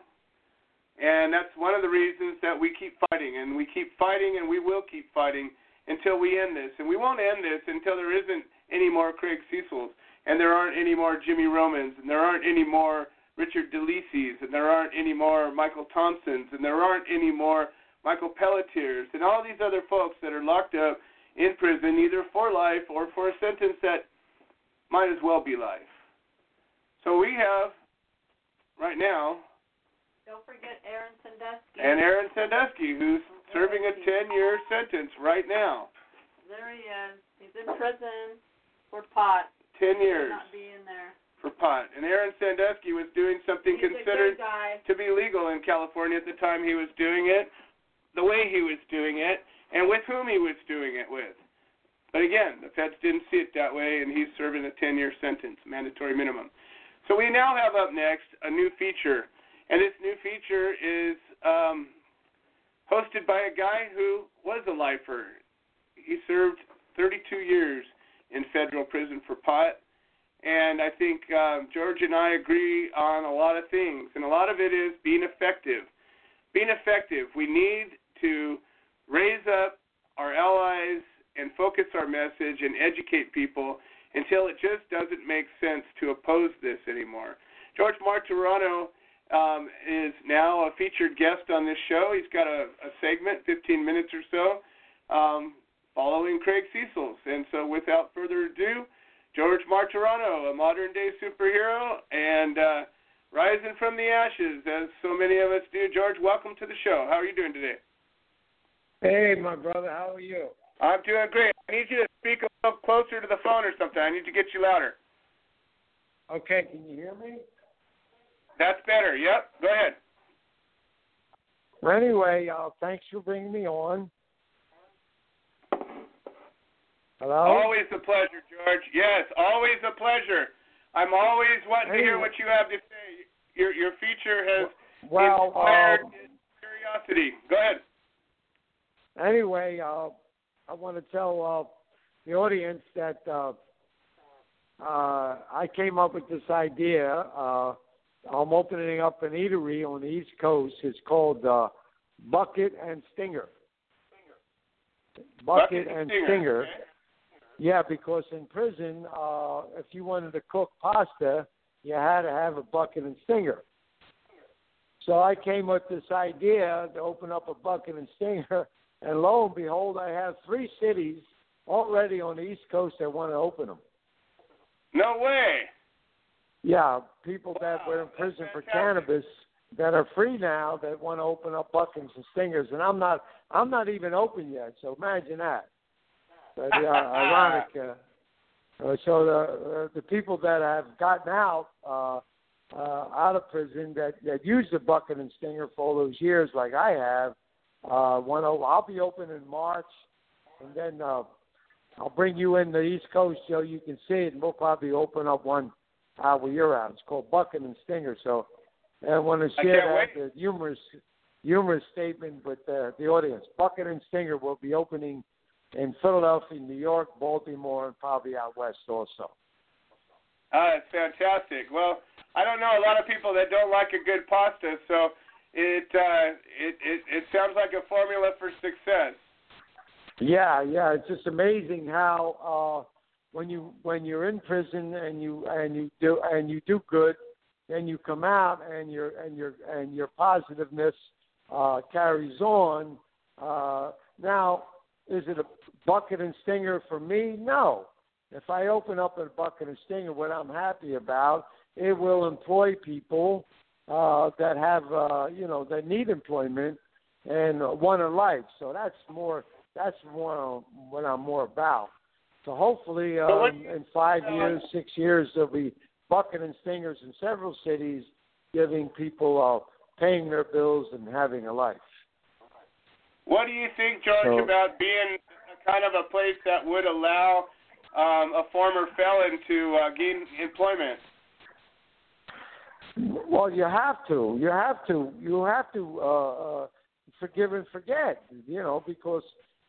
And that's one of the reasons that we keep fighting, and we keep fighting, and we will keep fighting until we end this. And we won't end this until there isn't any more Craig Cesals, and there aren't any more Jimmy Romans, and there aren't any more Richard DeLisis, and there aren't any more Michael Thompsons, and there aren't any more Michael Pelletiers, and all these other folks that are locked up in prison either for life or for a sentence that might as well be life. So we have, right now, Don't forget Aaron Sandusky. and Aaron Sandusky, who's serving a 10 year sentence right now. There he is. He's in prison for pot. 10 Should years Not be in there. for pot. And Aaron Sandusky was doing something He's considered a good guy. to be legal in California at the time he was doing it, the way he was doing it, and with whom he was doing it with. But again, the feds didn't see it that way, and he's serving a 10 year sentence, mandatory minimum. So we now have up next a new feature, and this new feature is um, hosted by a guy who was a lifer. He served 32 years in federal prison for pot, and I think um, George and I agree on a lot of things, and a lot of it is being effective. Being effective, we need to raise up our allies and focus our message and educate people until it just doesn't make sense to oppose this anymore. George Martorano um, is now a featured guest on this show. He's got a, a segment, 15 minutes or so, um, following Craig Cesal's. And so, without further ado, George Martorano, a modern day superhero and uh, rising from the ashes, as so many of us do. George, welcome to the show. How are you doing today? Hey, my brother, how are you? I'm doing great. I need you to speak a little closer to the phone or something. I need to get you louder. Okay, can you hear me? That's better. Yep. Go ahead. Well, anyway, uh, thanks for bringing me on. Hello? Always a pleasure, George. Yes, always a pleasure. I'm always wanting to hear what you have to say. Your your feature has Well, inspired um, curiosity. Go ahead. Anyway, uh, I want to tell uh, the audience that uh, uh, I came up with this idea. I'm opening up an eatery on the East Coast. It's called uh, Bucket and Stinger. Bucket, and Stinger. okay? Yeah, because in prison, uh, if you wanted to cook pasta, you had to have a bucket and stinger. So I came with this idea to open up a bucket and stinger, and lo and behold, I have three cities already on the East Coast that want to open them. No way. Yeah, people that were in prison for cannabis that are free now that want to open up buckets and stingers, and I'm not. I'm not even open yet. So imagine that. But uh, ironic. Uh, uh, so the uh, the people that have gotten out uh, uh, out of prison that that used the bucket and stinger for all those years, like I have, uh, one o- I'll be open in March, and then uh, I'll bring you in the East Coast so you can see it, and we'll probably open up one out where you're at. It's called Bucket and Stinger. So I want to share that the humorous humorous statement with uh, the audience. Bucket and Stinger will be opening in Philadelphia, New York, Baltimore, and probably out west also. Ah, that's fantastic. Well, I don't know a lot of people that don't like a good pasta, so it uh, it, it it sounds like a formula for success. Yeah, yeah, it's just amazing how uh when you when you're in prison and you and you do and you do good, then you come out and your and your and your positiveness uh carries on. Uh now is it a bucket and stinger for me? No. If I open up a bucket and stinger, what I'm happy about, it will employ people uh that have uh you know that need employment and want a life. So that's more that's more what I'm more about. So hopefully, um, in five years, six years, there'll be bucket and stingers in several cities, giving people uh, paying their bills and having a life. What do you think, George, So- about being kind of a place that would allow um, a former felon to uh, gain employment? Well, you have to. You have to. You have to uh, uh, forgive and forget. You know, because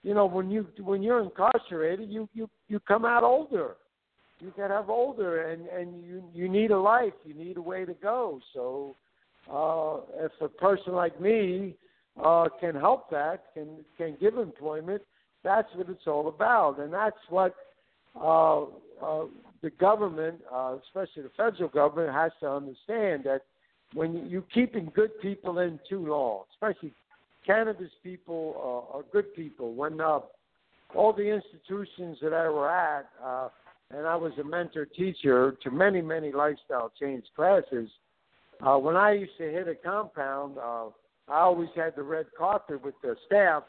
you know when you when you're incarcerated, you you you come out older. You get up older, and and you you need a life. You need a way to go. So, uh, if a person like me uh, can help that, can can give employment, that's what it's all about, and that's what uh, uh, the government, uh, especially the federal government, has to understand that when you're keeping good people in too long, especially cannabis people uh, are good people. When uh, all the institutions that I were at, uh, and I was a mentor teacher to many, many lifestyle change classes. Uh, when I used to hit a compound, uh, I always had the red carpet with the staff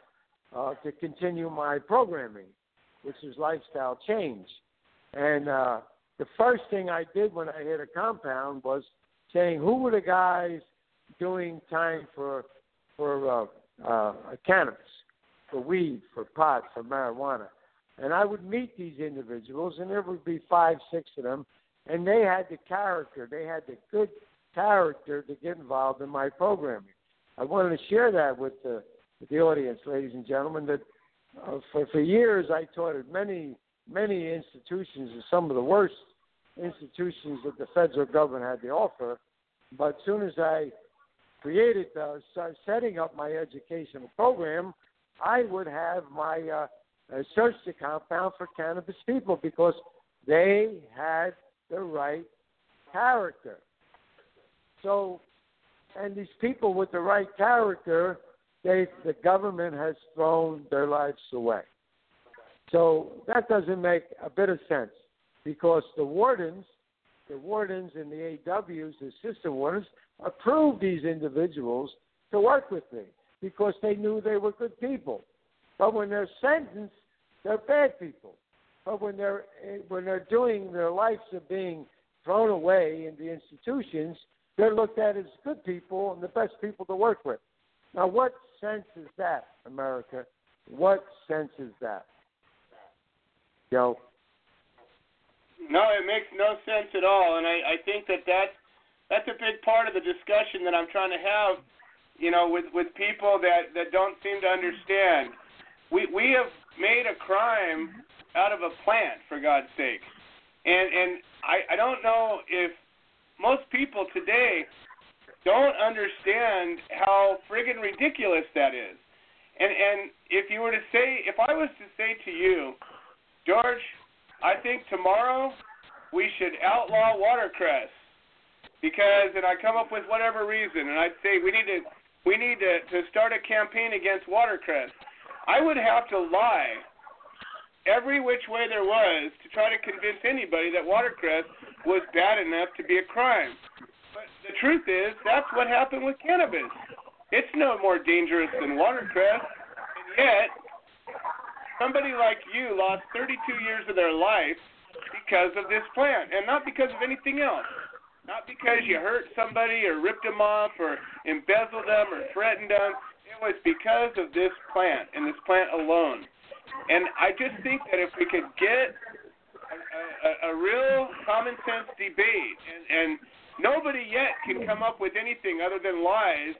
uh, to continue my programming, which is lifestyle change. And uh, the first thing I did when I hit a compound was saying, "Who were the guys doing time for for uh, uh, cannabis, for weed, for pot, for marijuana?" And I would meet these individuals, and there would be five, six of them, and they had the character, they had the good character to get involved in my programming. I wanted to share that with the, with the audience, ladies and gentlemen, that uh, for, for years I taught at many, many institutions, some of the worst institutions that the federal government had to offer. But as soon as I created, uh, setting up my educational program, I would have my uh, search the compound for cannabis people because they had the right character. So, and these people with the right character, they the government has thrown their lives away. So that doesn't make a bit of sense because the wardens, the wardens and the AWs, the assistant wardens, approved these individuals to work with me because they knew they were good people. But when they're sentenced, they're bad people. But when they're eh, when they're doing their lives of being thrown away in the institutions, they're looked at as good people and the best people to work with. Now, what sense is that, America? What sense is that? Joe? No, it makes no sense at all, and I, I think that that's that's a big part of the discussion that I'm trying to have, you know, with with people that that don't seem to understand. We we have made a crime out of a plant, for God's sake, and and I I don't know if most people today don't understand how friggin' ridiculous that is. And and if you were to say, if I was to say to you, George, I think tomorrow we should outlaw watercress because, and I come up with whatever reason, and I'd say we need to we need to to start a campaign against watercress. I would have to lie every which way there was to try to convince anybody that watercress was bad enough to be a crime. But the truth is, that's what happened with cannabis. It's no more dangerous than watercress, and yet somebody like you lost 32 years of their life because of this plant, and not because of anything else. Not because you hurt somebody or ripped them off or embezzled them or threatened them. It was because of this plant and this plant alone. And I just think that if we could get a, a, a real common sense debate, and, and nobody yet can come up with anything other than lies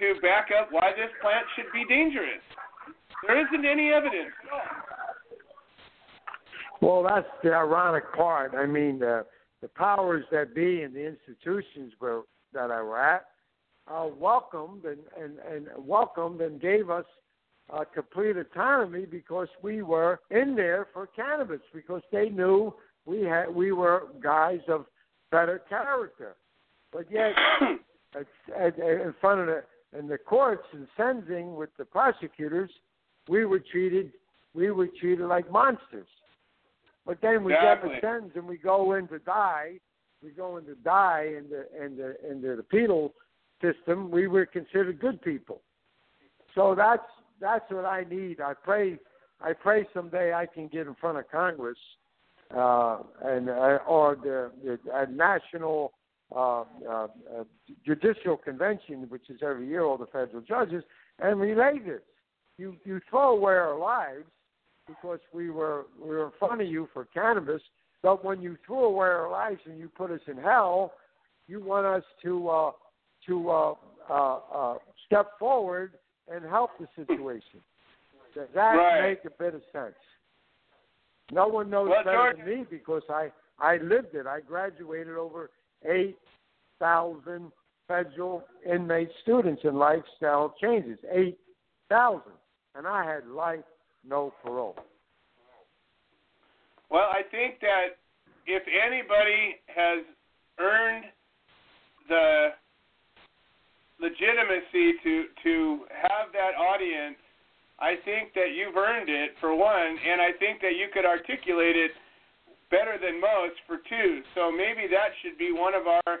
to back up why this plant should be dangerous. There isn't any evidence. Well, that's the ironic part. I mean, the the powers that be in the institutions where that I were at uh, welcomed and, and, and welcomed and gave us uh, complete autonomy because we were in there for cannabis because they knew we had we were guys of better character, but yet at, at, in front of the in the courts and sentencing with the prosecutors, we were treated we were treated like monsters. But then we exactly. get the sentence and we go in to die. We go in to die in the in the in the penal system. We were considered good people. So that's that's what I need. I pray I pray someday I can get in front of Congress uh, and uh, or the, the uh, national uh, uh, uh, judicial convention, which is every year, all the federal judges, and relay this. You you throw away our lives because we were we were in front of you for cannabis, but when you threw away our lives and you put us in hell, You want us to uh, to uh, uh, uh, step forward and help the situation. Does that Right. make a bit of sense? No one knows Well, better George- than me because I I lived it. I graduated over eight thousand federal inmate students in lifestyle changes. Eight thousand, and I had life, no parole. Well, I think that if anybody has earned the legitimacy to to have that audience, I think that you've earned it for one, and I think that you could articulate it better than most for two. So maybe that should be one of our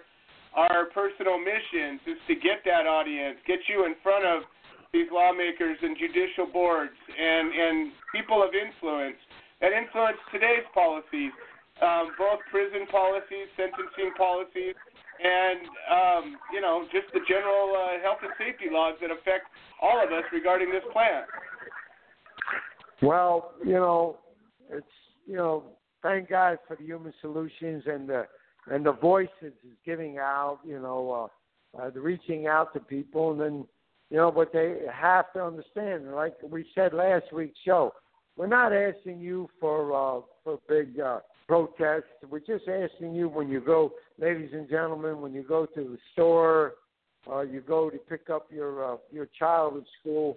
our personal missions is to get that audience, get you in front of these lawmakers and judicial boards and and people of influence that influence today's policies, um, both prison policies, sentencing policies, and um, you know just the general uh, health and safety laws that affect all of us regarding this plan. Well, you know, it's you know, thank God for the human solutions and the and the voices is giving out, you know, uh, uh the reaching out to people and then you know, but they have to understand, like we said last week's show, we're not asking you for uh for big uh protests. We're just asking you when you go, ladies and gentlemen, when you go to the store, uh you go to pick up your uh, your child at school,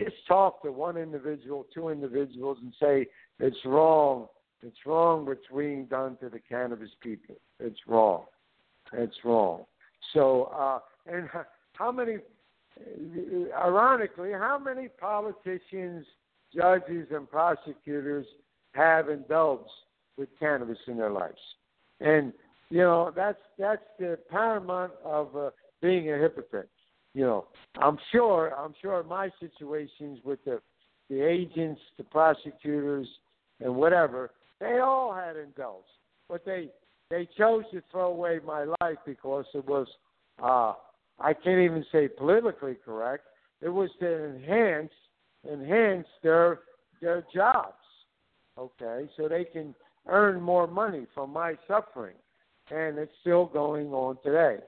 just talk to one individual, two individuals, and say it's wrong. It's wrong what's being done to the cannabis people. It's wrong. It's wrong. So, uh, and how many, ironically, how many politicians, judges, and prosecutors have indulged with cannabis in their lives? And you know that's that's the paramount of uh, being a hypocrite you know, I'm sure I'm sure my situations with the the agents, the prosecutors, and whatever, they all had indulged, but they they chose to throw away my life because it was uh I can't even say politically correct. It was to enhance enhance their their jobs. Okay, so they can earn more money from my suffering, and it's still going on today.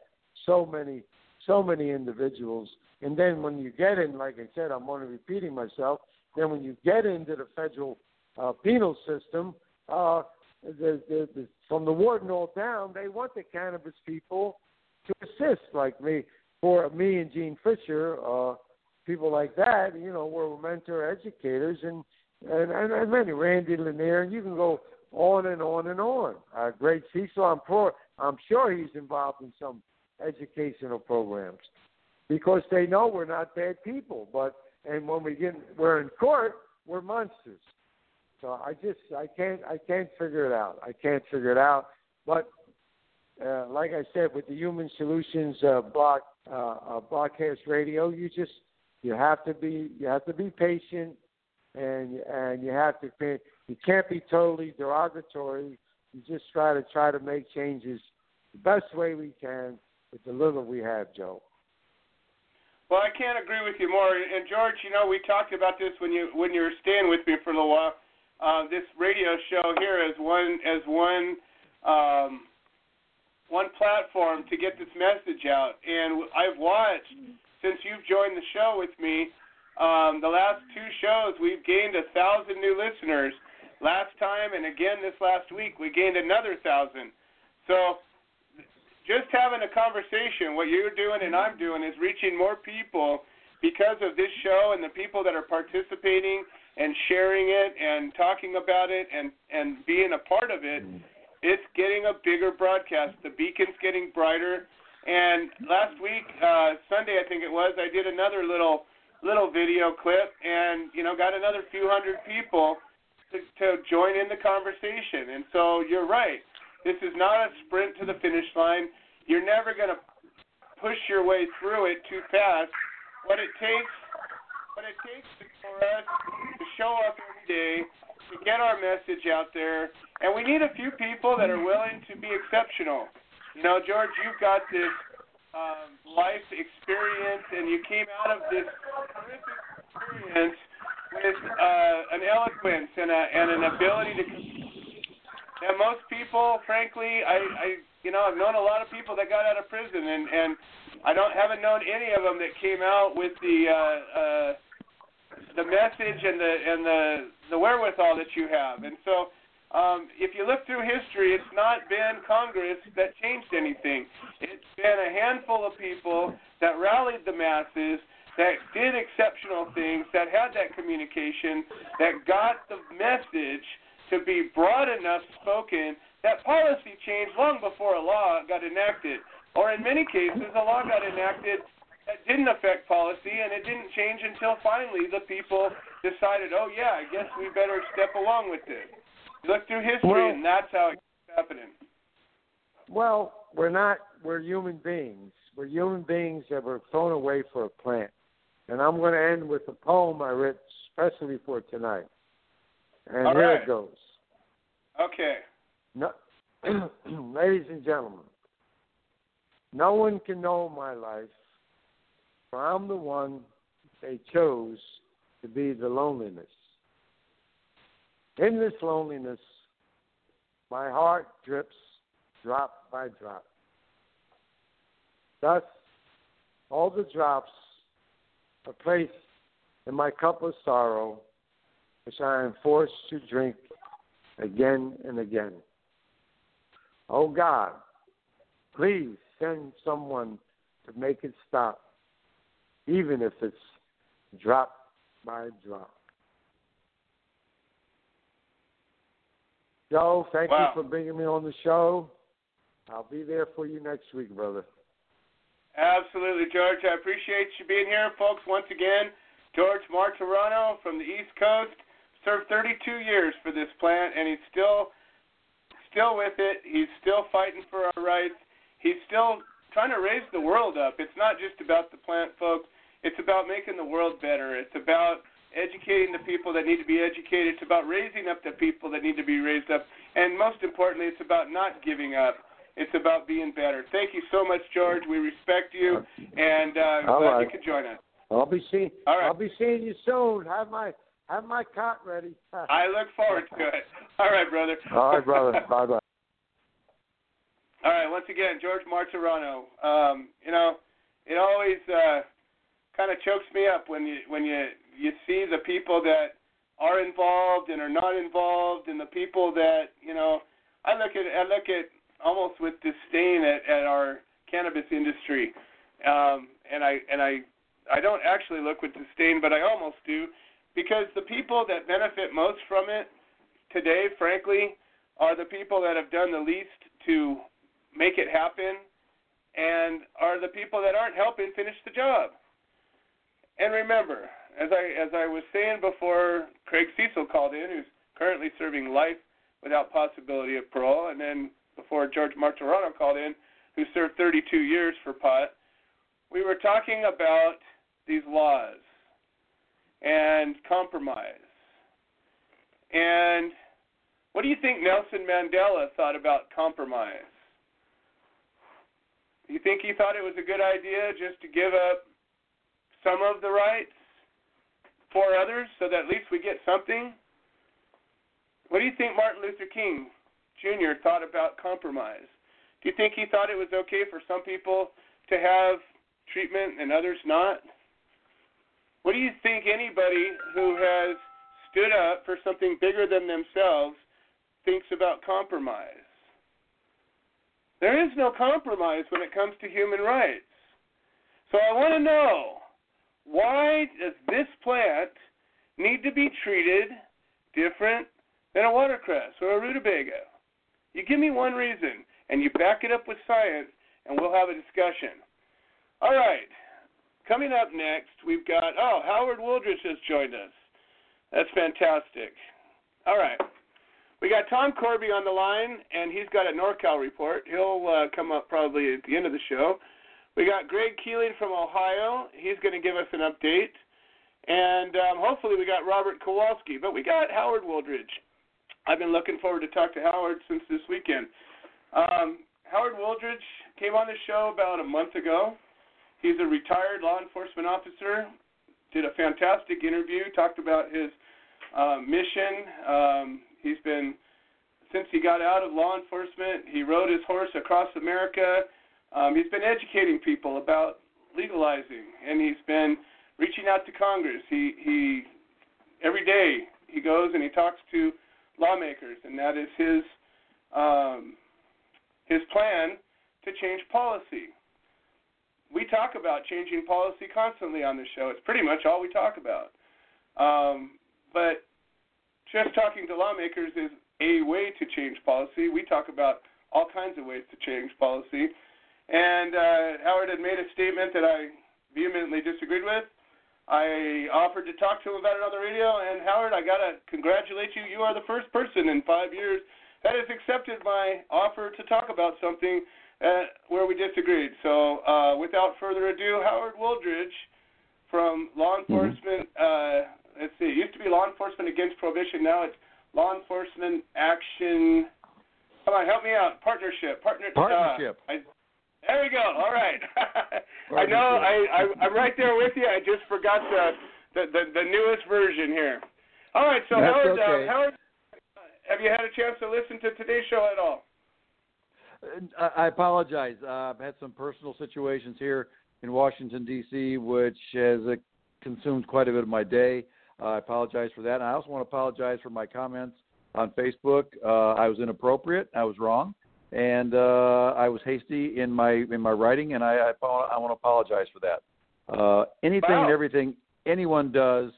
So many so many individuals. And then when you get in, like I said, I'm only repeating myself. Then when you get into the federal uh, penal system, uh, the, the, the, from the warden all down, they want the cannabis people to assist, like me, for me and Gene Fisher, uh, people like that. You know, we're mentor educators, and and, and, and many Randy Lanier, and you can go on and on and on. Uh, Craig Cesal, I'm poor. I'm sure he's involved in some educational programs because they know we're not bad people. But and when we get we're in court, we're monsters. So I just I can't I can't figure it out. I can't figure it out. But uh, like I said, with the Human Solutions uh, block uh, uh, broadcast radio, you just you have to be you have to be patient, and and you have to be, you can't be totally derogatory. You just try to try to make changes the best way we can with the little we have, Joe. Well, I can't agree with you more. And George, you know, we talked about this when you when you were staying with me for a little while. Uh, this radio show here as one as one um, one platform to get this message out. And I've watched since you've joined the show with me. Um, the last two shows, we've gained a thousand new listeners. Last time and again this last week, we gained another thousand. So just having a conversation, what you're doing and I'm doing is reaching more people because of this show and the people that are participating and sharing it and talking about it and and being a part of it. It's getting a bigger broadcast. The beacon's getting brighter. And last week, uh, Sunday I think it was, I did another little little video clip and you know got another few hundred people to, to join in the conversation. And so you're right. This is not a sprint to the finish line. You're never going to push your way through it too fast. What it takes, what it takes for us to show up every day, to get our message out there, and we need a few people that are willing to be exceptional. You know, George, you've got this um, life experience, and you came out of this horrific experience with uh, an eloquence and, a, and an ability to. And most people, frankly, I, I you know, I've known a lot of people that got out of prison, and and I don't haven't known any of them that came out with the uh, uh, the message and the and the the wherewithal that you have. And so, um, if you look through history, it's not been Congress that changed anything. It's been a handful of people that rallied the masses that did exceptional things, that had that communication, that got the message to be broad enough spoken that policy changed long before a law got enacted. Or in many cases, a law got enacted that didn't affect policy, and it didn't change until finally the people decided, oh, yeah, I guess we better step along with this. You look through history, Well- and that's how it's happening. Well, we're not. We're human beings. We're human beings that were thrown away for a plant. And I'm going to end with a poem I wrote especially for tonight. And All here right. it goes. Okay. No, ladies and gentlemen, no one can know my life, for I'm the one they chose to be the loneliness. In this loneliness, my heart drips drop by drop. Thus, all the drops are placed in my cup of sorrow, which I am forced to drink again and again. Oh God, please send someone to make it stop, even if it's drop by drop. Joe, thank Wow. you for bringing me on the show. I'll be there for you next week, brother. Absolutely, George. I appreciate you being here, folks. Once again, George Martorano from the East Coast served 32 years for this plant, and he's still still with it. He's still fighting for our rights. He's still trying to raise the world up. It's not just about the plant, folks. It's about making the world better. It's about educating the people that need to be educated. It's about raising up the people that need to be raised up. And most importantly, it's about not giving up. It's about being better. Thank you so much, George. We respect you, and uh, I'm All glad right. you could join us. I'll be seeing. All right. I'll be seeing you soon. Have my have my cot ready. I look forward to it. All right, brother. All right, brother. bye bye. All right, once again, George Martorano. Um, you know, it always uh, kind of chokes me up when you when you you see the people that are involved and are not involved, and the people that you know. I look at I look at almost with disdain at, at our cannabis industry, um, and I and I I don't actually look with disdain, but I almost do, because the people that benefit most from it today, frankly, are the people that have done the least to make it happen and are the people that aren't helping finish the job. And remember, as I as I was saying before Craig Cesal called in, who's currently serving life without possibility of parole, and then before George Martorano called in, who served 32 years for pot, we were talking about these laws and compromise. And what do you think Nelson Mandela thought about compromise? Do you think he thought it was a good idea just to give up some of the rights for others so that at least we get something? What do you think Martin Luther King Jr. thought about compromise? Do you think he thought it was okay for some people to have treatment and others not? What do you think anybody who has stood up for something bigger than themselves thinks about compromise? There is no compromise when it comes to human rights. So I want to know why does this plant need to be treated different than a watercress or a rutabaga? You give me one reason, and you back it up with science, and we'll have a discussion. All right. Coming up next, we've got, oh, Howard Wooldridge has joined us. That's fantastic. All right. We got Tom Corby on the line, and he's got a NorCal report. He'll uh, come up probably at the end of the show. We got Greg Keeling from Ohio. He's going to give us an update. And um, hopefully we got Robert Kowalski. But we got Howard Wooldridge. I've been looking forward to talk to Howard since this weekend. Um, Howard Wooldridge came on the show about a month ago. He's a retired law enforcement officer. Did a fantastic interview. Talked about his uh, mission. Um, he's been since he got out of law enforcement. He rode his horse across America. Um, he's been educating people about legalizing, and he's been reaching out to Congress. He he every day he goes and he talks to lawmakers, and that is his um, his plan to change policy. We talk about changing policy constantly on this show. It's pretty much all we talk about. Um, but just talking to lawmakers is a way to change policy. We talk about all kinds of ways to change policy. And uh, Howard had made a statement that I vehemently disagreed with. I offered to talk to him about it on the radio, and Howard, I gotta congratulate you. You are the first person in five years that has accepted my offer to talk about something uh, where we disagreed. So, uh, without further ado, Howard Wooldridge from Law Mm-hmm. Enforcement. Uh, let's see, it used to be Law Enforcement Against Prohibition. Now it's Law Enforcement Action. Come on, help me out. Partnership. Partner. Partnership. Uh, I, there we go. All right. I know. I, I I'm right there with you. I just forgot the the the, the newest version here. All right. So That's Howard, okay. uh, Howard, have you had a chance to listen to today's show at all? I I apologize. Uh, I've had some personal situations here in Washington D.C., which has uh, consumed quite a bit of my day. Uh, I apologize for that. And I also want to apologize for my comments on Facebook. Uh, I was inappropriate. I was wrong, and uh, I was hasty in my in my writing, and I I, I want to apologize for that. Uh, anything and everything anyone does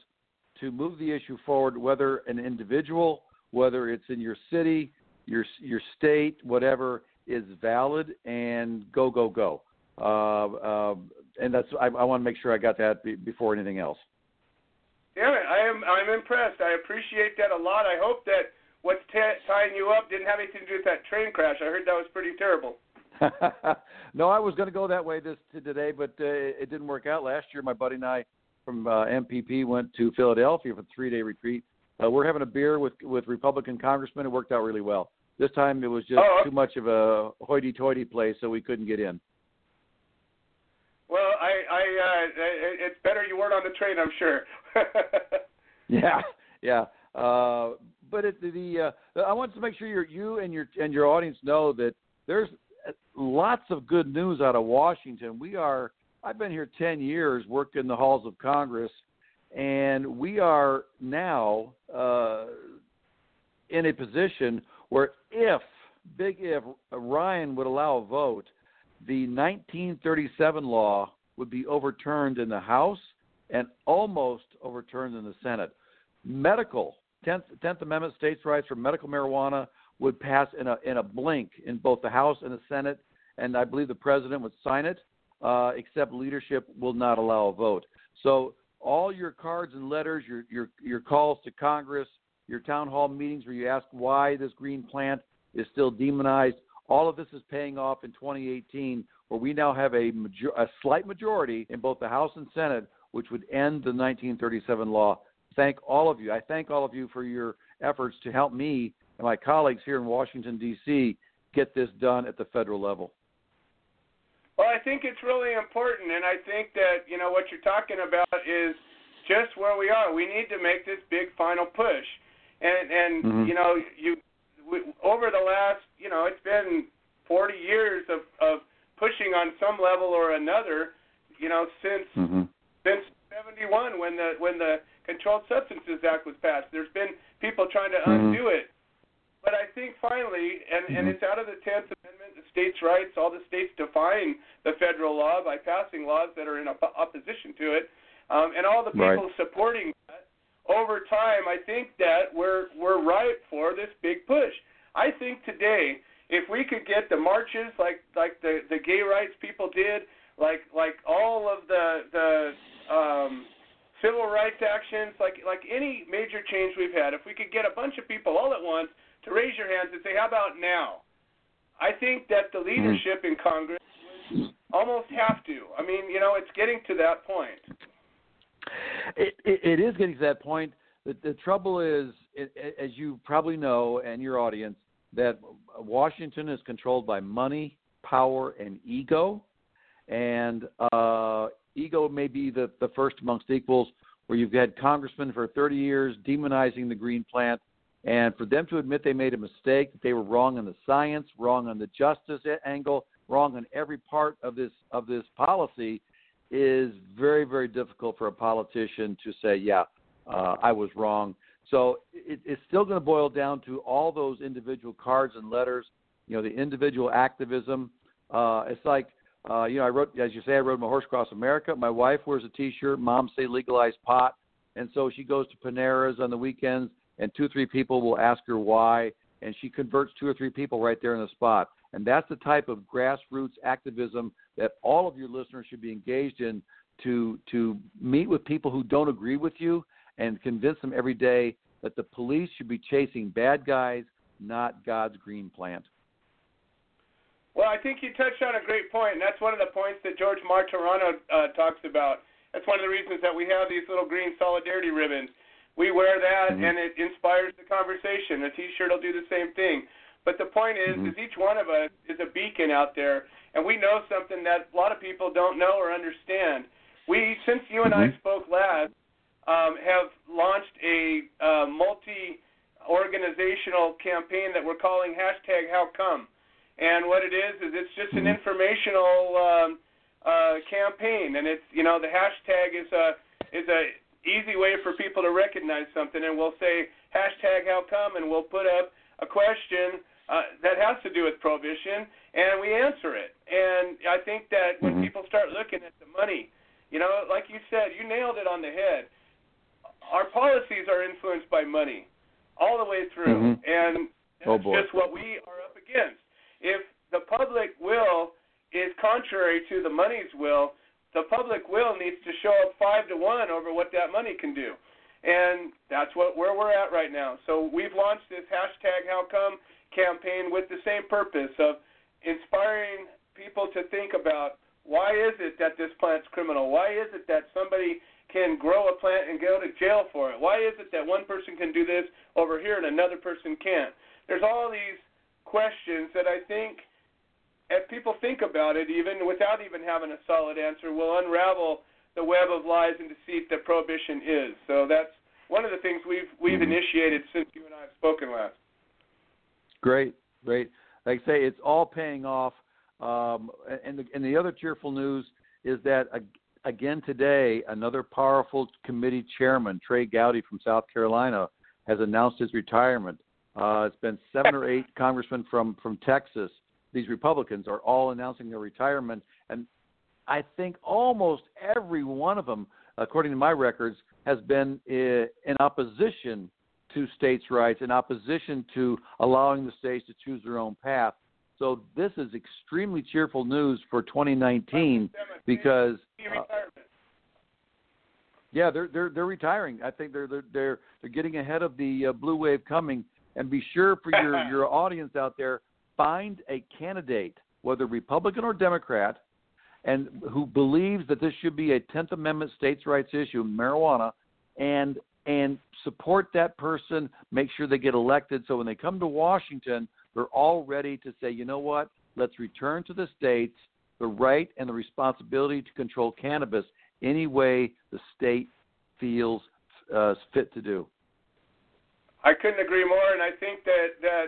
to move the issue forward, whether an individual, whether it's in your city, your your state, whatever, is valid and go go go. Uh, um and that's I, I want to make sure I got that be, before anything else. Damn it, I am I'm impressed. I appreciate that a lot. I hope that what's t- tying you up didn't have anything to do with that train crash. I heard that was pretty terrible. no, I was going to go that way this to today, but uh, it didn't work out. Last year, my buddy and I from uh, MPP went to Philadelphia for a three day retreat. Uh, we're having a beer with with Republican congressmen. It worked out really well. This time, it was just Oh, too much of a hoity-toity place, so we couldn't get in. Well, I I uh, it's better you weren't on the train, I'm sure. Yeah, yeah. Uh, but it, the uh, I want to make sure you you and your and your audience know that there's lots of good news out of Washington. We are. I've been here ten years, worked in the halls of Congress, and we are now uh, in a position where, if big if Ryan would allow a vote, the 1937 law would be overturned in the House and almost overturned in the Senate. Medical, 10th, 10th Amendment states' rights for medical marijuana would pass in a, in a blink in both the House and the Senate, and I believe the president would sign it, uh, except leadership will not allow a vote. So all your cards and letters, your, your, your calls to Congress, your town hall meetings where you ask why this green plant is still demonized, all of this is paying off in 2018, where we now have a, major- a slight majority in both the House and Senate, which would end the 1937 law. Thank all of you. I thank all of you for your efforts to help me and my colleagues here in Washington, D.C., get this done at the federal level. Well, I think it's really important, and I think that you know what you're talking about is just where we are. We need to make this big final push, and and Mhm. you know you we, over the last you know it's been 40 years of of pushing on some level or another, you know since Mm-hmm. since 71 when the when the Controlled Substances Act was passed. There's been people trying to undo it. But I think finally, and, and Mhm. it's out of the 10th Amendment, the states' rights, all the states define the federal law by passing laws that are in op- opposition to it, um, and all the people Right. supporting that. Over time, I think that we're we're ripe for this big push. I think today, if we could get the marches like like the the gay rights people did, like like all of the the um, civil rights actions, like like any major change we've had, if we could get a bunch of people all at once to raise your hands and say, "How about now?" I think that the hmm. leadership in Congress almost have to. I mean, you know, it's getting to that point. It, it, it is getting to that point. The, the trouble is, it, as you probably know, and your audience, that Washington is controlled by money, power, and ego. And uh, ego may be the, the first amongst equals, where you've had congressmen for 30 years demonizing the green plant, And for them to admit they made a mistake, that they were wrong on the science, wrong on the justice angle, wrong on every part of this of this policy, is very very difficult for a politician to say, yeah, uh, I was wrong. So it, it's still going to boil down to all those individual cards and letters. You know, the individual activism. Uh, it's like uh, you know, I wrote, as you say, I rode my horse across America. My wife wears a T-shirt. Mom say legalize pot, and so she goes to Panera's on the weekends, and two three people will ask her why, and she converts two or three people right there in the spot. And that's the type of grassroots activism that all of your listeners should be engaged in to to meet with people who don't agree with you and convince them every day that the police should be chasing bad guys, not God's green plant. Well, I think you touched on a great point, and that's one of the points that George Martorano uh, talks about. That's one of the reasons that we have these little green solidarity ribbons. We wear that, mm-hmm. and it inspires the conversation. A T-shirt will do the same thing. But the point is, mm-hmm. is each one of us is a beacon out there, and we know something that a lot of people don't know or understand. We, since you and mm-hmm. I spoke last, um, have launched a uh, multi-organizational campaign that we're calling hashtag How Come and what it is is it's just an mm-hmm. informational um, uh, campaign, and it's you know the hashtag is a is a easy way for people to recognize something, and we'll say hashtag how come, and we'll put up a question uh, that has to do with prohibition, and we answer it. And I think that when mm-hmm. people start looking at the money, you know, like you said, you nailed it on the head. Our policies are influenced by money all the way through, mm-hmm. and oh, that's oh just what we are up against. If the public will is contrary to the money's will, the public will needs to show up five to one over what that money can do. And that's what where we're at right now. So we've launched this hashtag How Come campaign with the same purpose of inspiring people to think about why is it that this plant's criminal? Why is it that somebody can grow a plant and go to jail for it? Why is it that one person can do this over here and another person can't? There's all these questions that I think, if people think about it, even without even having a solid answer, will unravel the web of lies and deceit that prohibition is. So that's one of the things we've we've mm-hmm. initiated since you and I have spoken last. Great, great. Like I say, it's all paying off. Um, and the and the other cheerful news is that again today, another powerful committee chairman, Trey Gowdy from South Carolina, has announced his retirement. Uh, it's been seven or eight congressmen from from Texas. These Republicans are all announcing their retirement, and I think almost every one of them, according to my records, has been uh, in opposition to states' rights, in opposition to allowing the states to choose their own path. So this is extremely cheerful news for 2019 because. Uh, yeah, they're they're they're retiring. I think they're they're they're, they're getting ahead of the uh, blue wave coming, and be sure for your, your audience out there, find a candidate, whether Republican or Democrat, and who believes that this should be a Tenth Amendment states' rights issue, marijuana, and and support that person. Make sure they get elected, so when they come to Washington, they're all ready to say, you know what? Let's return to the states the right and the responsibility to control cannabis any way the state feels uh, fit to do. I couldn't agree more, and I think that that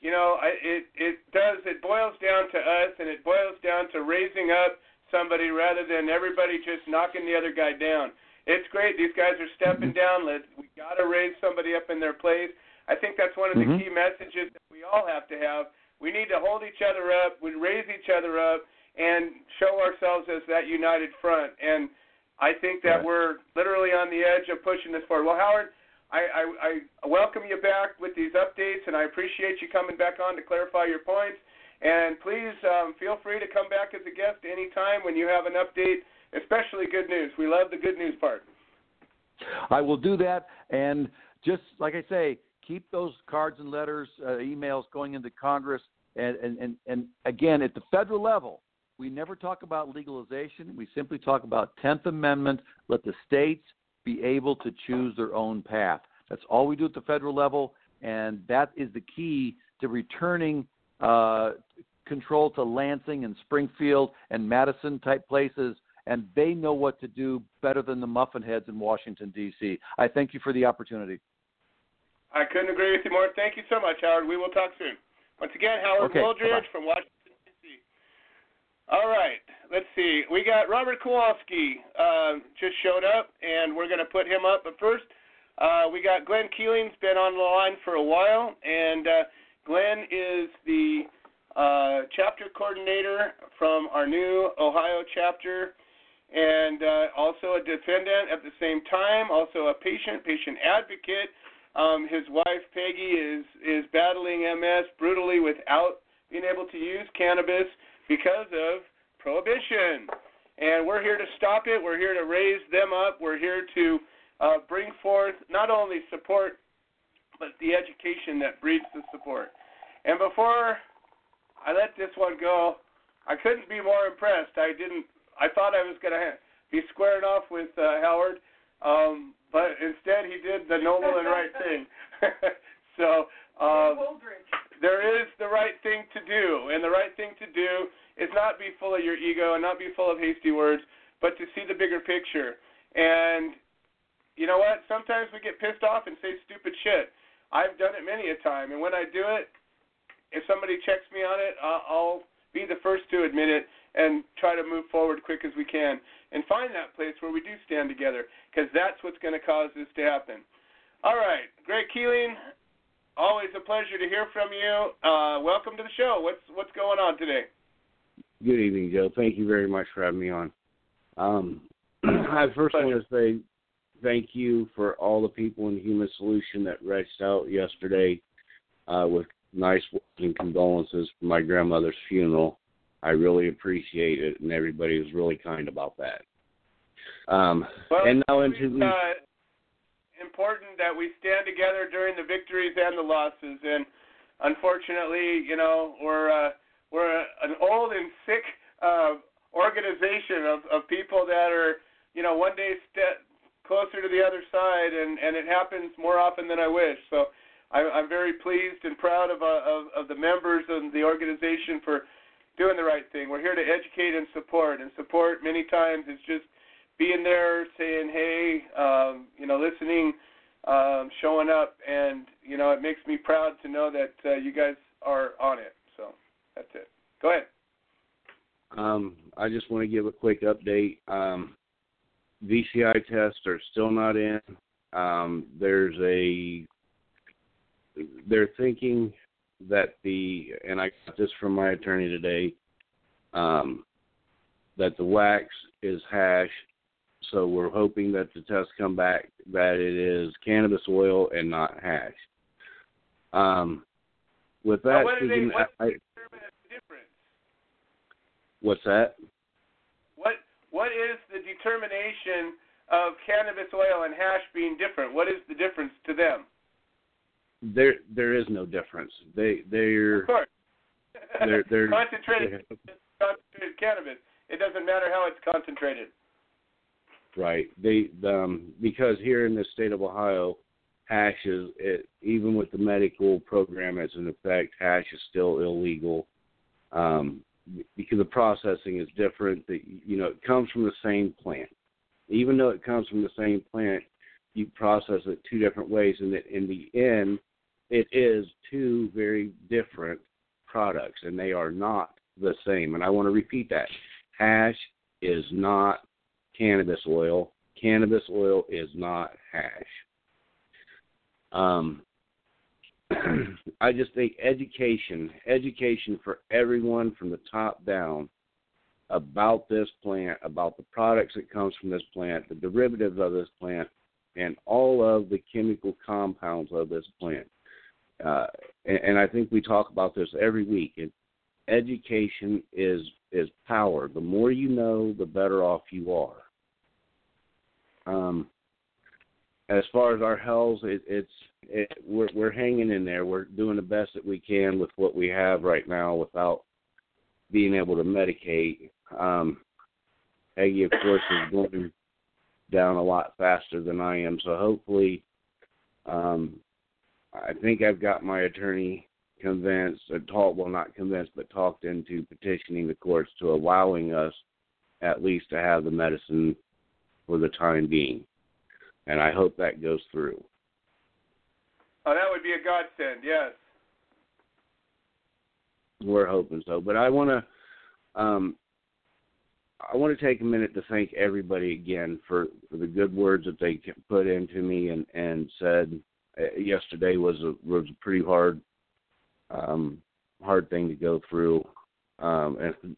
you know I, it it does it boils down to us, and it boils down to raising up somebody rather than everybody just knocking the other guy down. It's great these guys are stepping mm-hmm. down. Let we got to raise somebody up in their place. I think that's one of the mm-hmm. key messages that we all have to have. We need to hold each other up, we raise each other up, and show ourselves as that united front. And I think that right. we're literally on the edge of pushing this forward. Well, Howard, I, I, I welcome you back with these updates, and I appreciate you coming back on to clarify your points. And please um, feel free to come back as a guest anytime when you have an update, especially good news. We love the good news part. I will do that, and just like I say, keep those cards and letters, uh, emails going into Congress, and, and, and, and again at the federal level. We never talk about legalization. We simply talk about 10th Amendment. Let the states be able to choose their own path. That's all we do at the federal level, and that is the key to returning uh, control to Lansing and Springfield and Madison type places. And they know what to do better than the muffin heads in Washington, D.C. I thank you for the opportunity. I couldn't agree with you more. Thank you so much, Howard. We will talk soon. Once again, Howard Okay, Wooldridge bye-bye. from Washington. All right, let's see. We got Robert Kowalski uh, just showed up, and we're going to put him up. But first, uh, we got Glenn Keeling's been on the line for a while, and uh, Glenn is the uh, chapter coordinator from our new Ohio chapter, and uh, also a defendant at the same time, also a patient, patient advocate. Um, his wife Peggy is is battling MS brutally without being able to use cannabis because of prohibition. And we're here to stop it. We're here to raise them up. We're here to uh, bring forth not only support, but the education that breeds the support. And before I let this one go, I couldn't be more impressed. I didn't. I thought I was going to be squaring off with uh, Howard, um, but instead he did the noble and right thing. so um, there is the right thing to do, and the right thing to do is not be full of your ego and not be full of hasty words, but to see the bigger picture. And you know what? Sometimes we get pissed off and say stupid shit. I've done it many a time, and when I do it, if somebody checks me on it, I'll, be the first to admit it and try to move forward quick as we can and find that place where we do stand together because that's what's going to cause this to happen. All right, Greg Keeling, always a pleasure to hear from you. Uh, welcome to the show. What's what's going on today? Good evening, Joe. Thank you very much for having me on. Um, I first want to say thank you for all the people in Human Solution that reached out yesterday uh, with nice words and condolences for my grandmother's funeral. I really appreciate it, and everybody was really kind about that. Um, Well, and now into the uh, important that we stand together during the victories and the losses. And unfortunately, you know, we're uh, we're an old and sick uh, organization of, of people that are, you know, one day step closer to the other side, and and it happens more often than I wish. So. I- I'm very pleased and proud of, uh, of of the members of the organization for doing the right thing. We're here to educate and support, and support many times is just being there, saying, "Hey, um, you know, listening, um, showing up," and you know, it makes me proud to know that uh, you guys are on it. So that's it. Go ahead. Um, I just want to give a quick update. Um, BCI tests are still not in. Um, there's a they're thinking that the and I got this from my attorney today um, that the wax is hash. So we're hoping that the tests come back that it is cannabis oil and not hash. Um, with Now, that, what do they? speaking, What I, the difference? what's that? What What is the determination of cannabis oil and hash being different? What is the difference to them? There, there is no difference. They, they're, Of course. they're, they're concentrated, concentrated cannabis. It doesn't matter how it's concentrated. Right. They, um, because here in the state of Ohio, hash is, it, even with the medical program that's in effect, hash is still illegal. Um, because the processing is different. That you know, it comes from the same plant. Even though it comes from the same plant, you process it two different ways, and that in the end, it is two very different products, and they are not the same. And I want to repeat that: hash is not cannabis oil. Cannabis oil is not hash. Um, I just think education, education for everyone from the top down about this plant, about the products that comes from this plant, the derivatives of this plant, and all of the chemical compounds of this plant. Uh, and, and I think we talk about this every week. And education is is power. The more you know, the better off you are. Um, as far as our health, it, it's it, we're we're hanging in there. We're doing the best that we can with what we have right now, without being able to medicate. Um, Aggie, of course, is going down a lot faster than I am. So hopefully, um, I think I've got my attorney convinced, or talked, well, not convinced, but talked into petitioning the courts to allowing us at least to have the medicine for the time being. And I hope that goes through. Oh, that would be a godsend. Yes. We're hoping so, but I want to, um, I want to take a minute to thank everybody again for, for the good words that they put into me and and said. Uh, yesterday was a was a pretty hard, um, hard thing to go through, um, and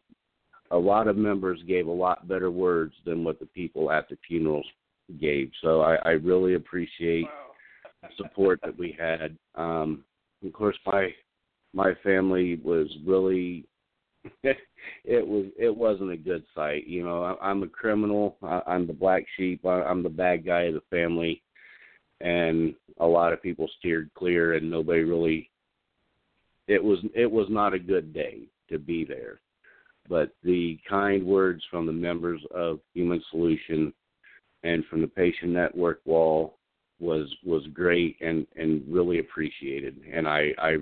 a lot of members gave a lot better words than what the people at the funerals gave. So I, I really appreciate the support that we had. Um, of course, my my family was really it was it wasn't a good sight. You know, I, I'm a criminal. I, I'm the black sheep. I, I'm the bad guy of the family, and a lot of people steered clear, and nobody really. It was it was not a good day to be there, but the kind words from the members of Human Solution and from the Patient Network wall was was great and and really appreciated, and I I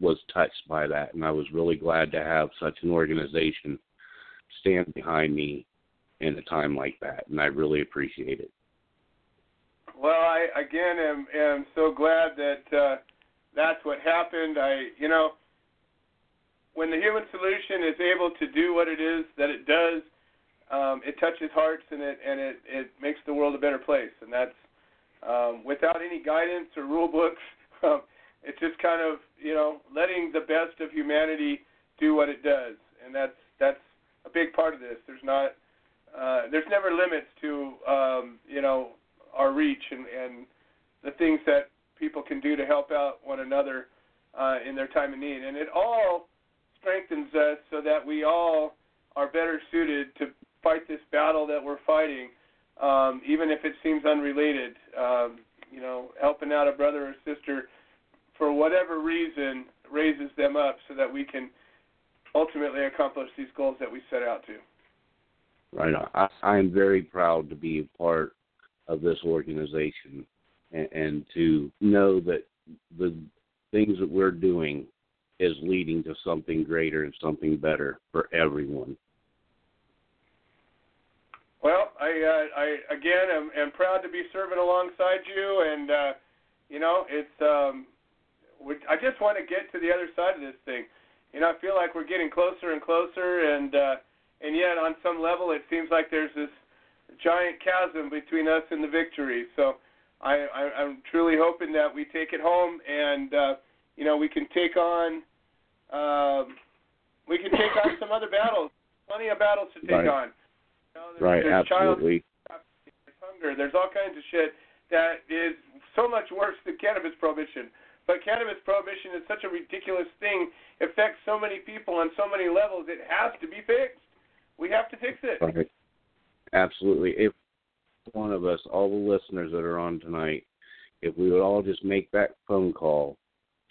was touched by that, and I was really glad to have such an organization stand behind me in a time like that, and I really appreciate it. Well, I again am am so glad that uh, that's what happened. I you know when the human solution is able to do what it is that it does, um, it touches hearts and it and it it makes the world a better place, and that's um, without any guidance or rule books. Um, it's just kind of you know letting the best of humanity do what it does, and that's that's a big part of this. There's not uh, there's never limits to um, you know our reach and and the things that people can do to help out one another uh, in their time of need, and it all strengthens us so that we all are better suited to fight this battle that we're fighting, um, even if it seems unrelated. Um, you know, helping out a brother or sister for whatever reason raises them up so that we can ultimately accomplish these goals that we set out to. Right. I, I'm very proud to be a part of this organization and, and to know that the things that we're doing is leading to something greater and something better for everyone. Well, I, uh, I again am, am proud to be serving alongside you, and uh, you know, it's um, I just want to get to the other side of this thing. You know, I feel like we're getting closer and closer, and uh, and yet on some level it seems like there's this giant chasm between us and the victory. So I, I I'm truly hoping that we take it home, and uh, you know we can take on um, we can take on some other battles. Plenty of battles to take right. on. You know, there's, right, there's absolutely. Child, there's hunger. There's all kinds of shit that is so much worse than cannabis prohibition. But cannabis prohibition is such a ridiculous thing. It affects so many people on so many levels. It has to be fixed. We have to fix it. Right. Absolutely. If one of us, all the listeners that are on tonight, if we would all just make that phone call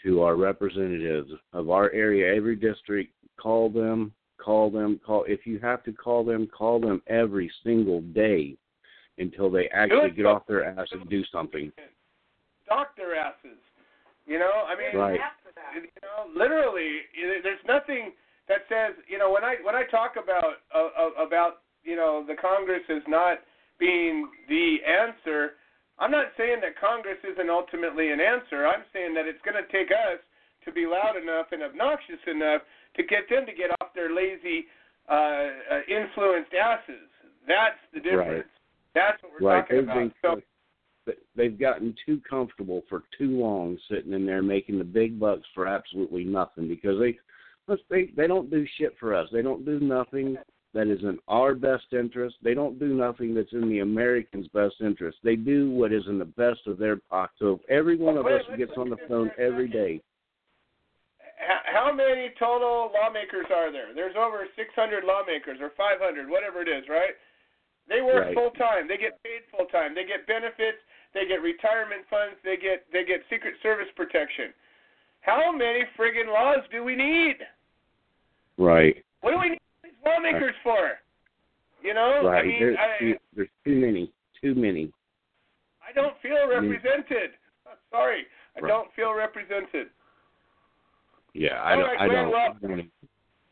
to our representatives of our area, every district, call them, call them, call. If you have to call them, call them every single day until they actually get off their ass and do something. Dock their asses. You know, I mean, right. you know, literally, there's nothing that says, you know, when I when I talk about uh, about you know the Congress is not being the answer, I'm not saying that Congress isn't ultimately an answer. I'm saying that it's going to take us to be loud enough and obnoxious enough to get them to get off their lazy, uh, uh, influenced asses. That's the difference. Right. That's what we're right. talking about. So, they've gotten too comfortable for too long sitting in there making the big bucks for absolutely nothing because they they they don't do shit for us. They don't do nothing that is in our best interest. They don't do nothing that's in the Americans' best interest. They do what is in the best of their pocket. So if every one of us gets on the phone every day. How many total lawmakers are there? There's over 600 lawmakers or 500, whatever it is, right? They work right. full time. They get paid full time. They get benefits. They get retirement funds. They get they get Secret Service protection. How many friggin' laws do we need? Right. What do we need lawmakers right. for? You know, right. I mean, there's, I, too, there's too many, too many. I don't feel represented. I'm sorry, I right. don't feel represented. Yeah, I don't. right, I Glenn, don't. well,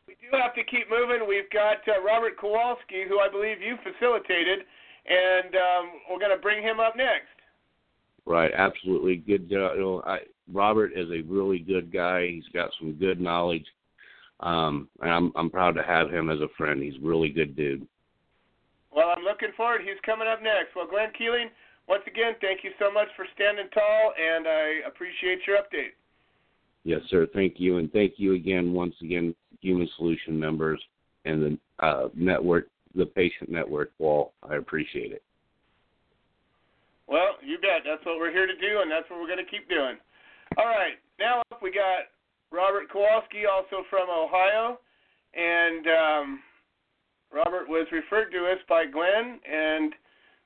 we do have to keep moving. We've got uh, Robert Kowalski, who I believe you facilitated, and um, we're going to bring him up next. Right, absolutely good. Uh, you know, I Robert is a really good guy. He's got some good knowledge, um, and I'm I'm proud to have him as a friend. He's a really good dude. Well, I'm looking forward. He's coming up next. Well, Glenn Keeling, once again, thank you so much for standing tall, and I appreciate your update. Yes, sir. Thank you, and thank you again, once again, Human Solution members and the uh, network, the patient network wall. I appreciate it. Well, you bet. That's what we're here to do, and that's what we're going to keep doing. All right. Now up, we got Robert Kowalski, also from Ohio, and um, Robert was referred to us by Glenn, and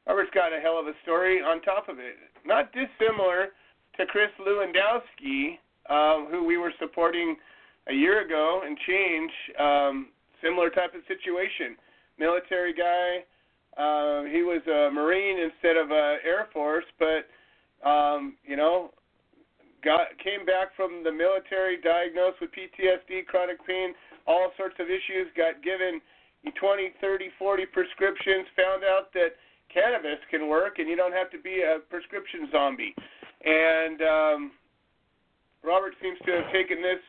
Robert's got a hell of a story on top of it. Not dissimilar to Chris Lewandowski, um, who we were supporting a year ago and change. Um, similar type of situation. Military guy. Uh, he was a Marine instead of a Air Force, but um, you know, got came back from the military, diagnosed with PTSD, chronic pain, all sorts of issues. Got given 20, 30, 40 prescriptions. Found out that cannabis can work, and you don't have to be a prescription zombie. And um, Robert seems to have taken this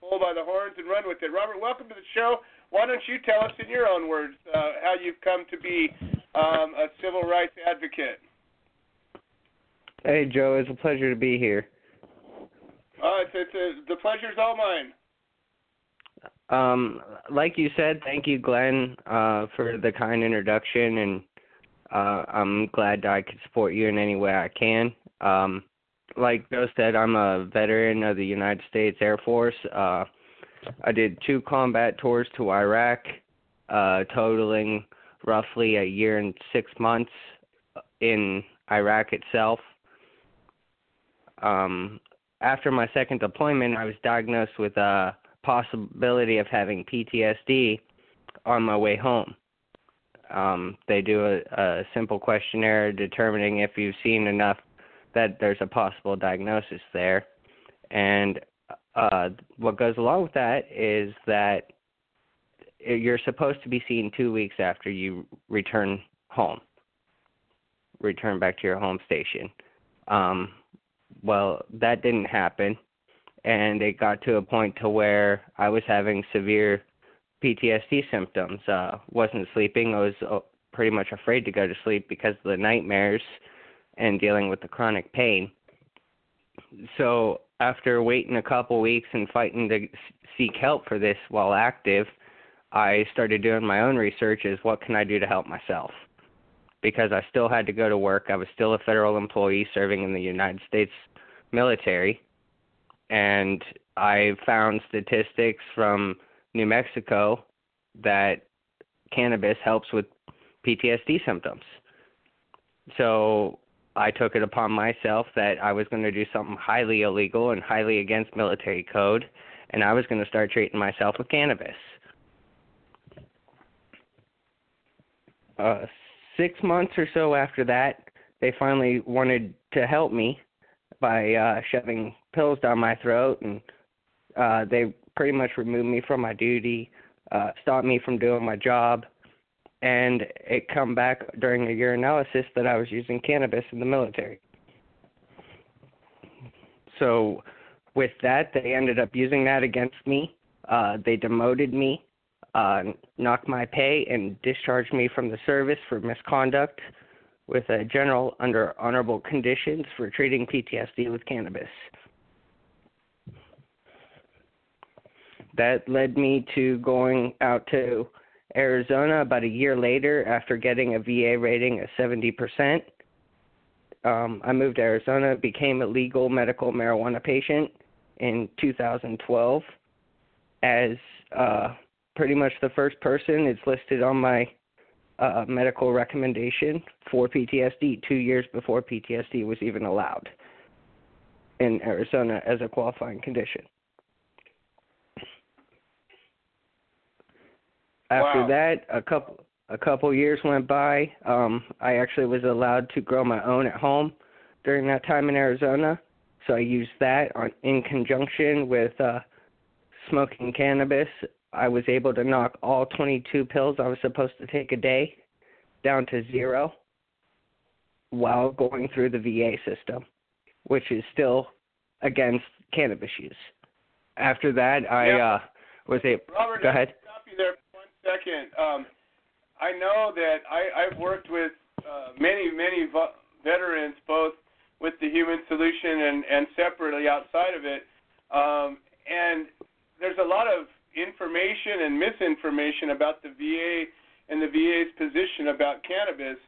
bull by the horns and run with it. Robert, welcome to the show. Why don't you tell us in your own words uh, how you've come to be um, a civil rights advocate? Hey, Joe. It's a pleasure to be here. Uh, it's, it's the pleasure's all mine. Um, like you said, thank you, Glenn, uh, for the kind introduction, and uh, I'm glad I could support you in any way I can. Um, like Joe said, I'm a veteran of the United States Air Force. Uh, I did two combat tours to Iraq, uh, totaling roughly a year and six months in Iraq itself. Um, after my second deployment, I was diagnosed with a possibility of having PTSD on my way home. Um, they do a, a simple questionnaire determining if you've seen enough that there's a possible diagnosis there. And uh, what goes along with that is that you're supposed to be seen two weeks after you return home, return back to your home station. Um, well, that didn't happen, and it got to a point to where I was having severe PTSD symptoms. Uh, wasn't sleeping. I was uh, pretty much afraid to go to sleep because of the nightmares and dealing with the chronic pain. So after waiting a couple weeks and fighting to seek help for this while active, I started doing my own research as what can I do to help myself? Because I still had to go to work. I was still a federal employee serving in the United States military. And I found statistics from New Mexico that cannabis helps with PTSD symptoms. So I took it upon myself that I was going to do something highly illegal and highly against military code, and I was going to start treating myself with cannabis. Uh, six months or so after that, they finally wanted to help me by uh, shoving pills down my throat, and uh, they pretty much removed me from my duty, uh, stopped me from doing my job, and it come back during a urinalysis that I was using cannabis in the military. So with that, they ended up using that against me. Uh, they demoted me, uh, knocked my pay, and discharge me from the service for misconduct with a general under honorable conditions for treating PTSD with cannabis. That led me to going out to Arizona about a year later after getting a VA rating of 70%. Um, I moved to Arizona, became a legal medical marijuana patient in 2012 as uh, pretty much the first person. It's listed on my uh, medical recommendation for PTSD two years before PTSD was even allowed in Arizona as a qualifying condition. After Wow. that, a couple a couple years went by. Um, I actually was allowed to grow my own at home during that time in Arizona, so I used that on, in conjunction with uh, smoking cannabis. I was able to knock all 22 pills I was supposed to take a day down to zero while going through the VA system, which is still against cannabis use. After that, I Yeah. uh, was able. Robert, Go ahead. Stop you there for one second. Um, I know that I, I've worked with uh, many, many vo- veterans, both with the Human Solution and, and separately outside of it. Um, and there's a lot of information and misinformation about the VA and the VA's position about cannabis.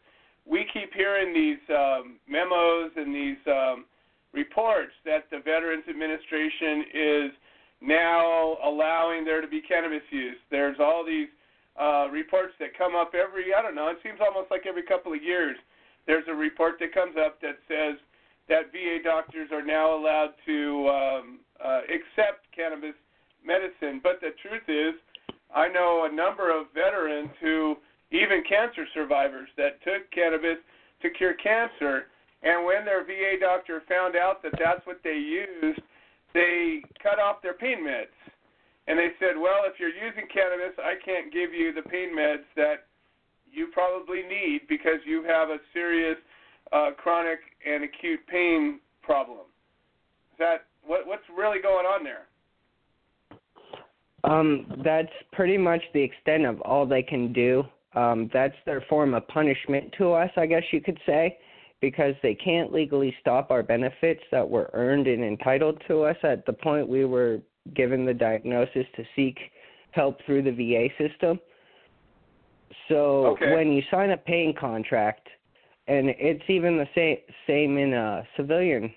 We keep hearing these um, memos and these um, reports that the Veterans Administration is now allowing there to be cannabis use. There's all these uh, reports that come up every, I don't know, it seems almost like every couple of years. There's a report that comes up that says that VA doctors are now allowed to um, uh, accept cannabis medicine. But the truth is, I know a number of veterans who, even cancer survivors, that took cannabis to cure cancer. And when their VA doctor found out that that's what they used, they cut off their pain meds. And they said, well, if you're using cannabis, I can't give you the pain meds that you probably need because you have a serious uh, chronic and acute pain problem. Is that what what's really going on there? Um, that's pretty much the extent of all they can do. Um, that's their form of punishment to us, I guess you could say, because they can't legally stop our benefits that were earned and entitled to us at the point we were given the diagnosis to seek help through the VA system. So Okay. when you sign a paying contract, and it's even the same same in a civilian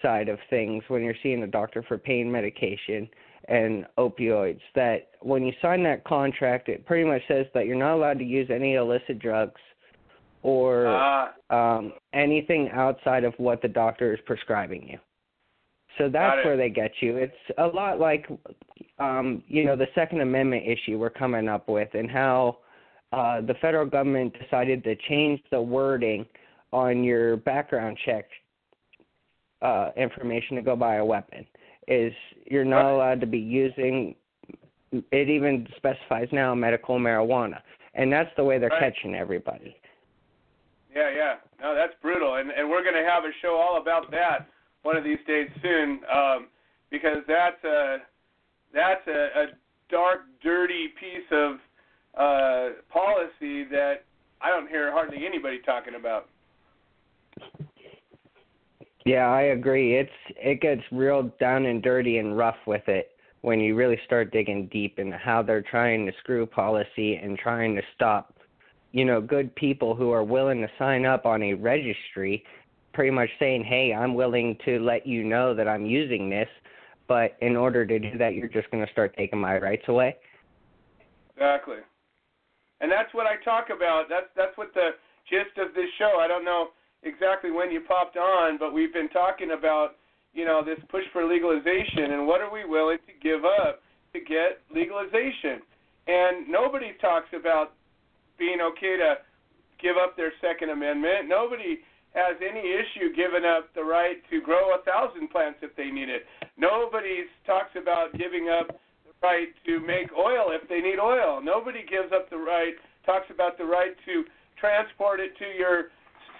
side of things when you're seeing a doctor for pain medication and opioids that when you sign that contract it pretty much says that you're not allowed to use any illicit drugs or Ah. um anything outside of what the doctor is prescribing you. So that's where they get you. It's a lot like um you know the second amendment issue we're coming up with and how uh the federal government decided to change the wording on your background check uh information to go buy a weapon is you're not allowed to be using it even specifies now medical marijuana and that's the way they're Right. catching everybody Yeah, yeah. No, that's brutal, and and we're going to have a show all about that one of these days soon, um, because that's a that's a, a dark, dirty piece of uh, policy that I don't hear hardly anybody talking about. Yeah, I agree. It's it gets real down and dirty and rough with it when you really start digging deep into how they're trying to screw policy and trying to stop, you know, good people who are willing to sign up on a registry, pretty much saying, "Hey, I'm willing to let you know that I'm using this, but in order to do that, you're just going to start taking my rights away." Exactly. And that's what I talk about. That's that's what the gist of this show. I don't know exactly when you popped on, but we've been talking about, you know, this push for legalization and what are we willing to give up to get legalization. And nobody talks about being okay to give up their second amendment. Nobody has any issue giving up the right to grow a thousand plants if they need it. Nobody talks about giving up the right to make oil if they need oil. Nobody gives up the right, talks about the right to transport it to your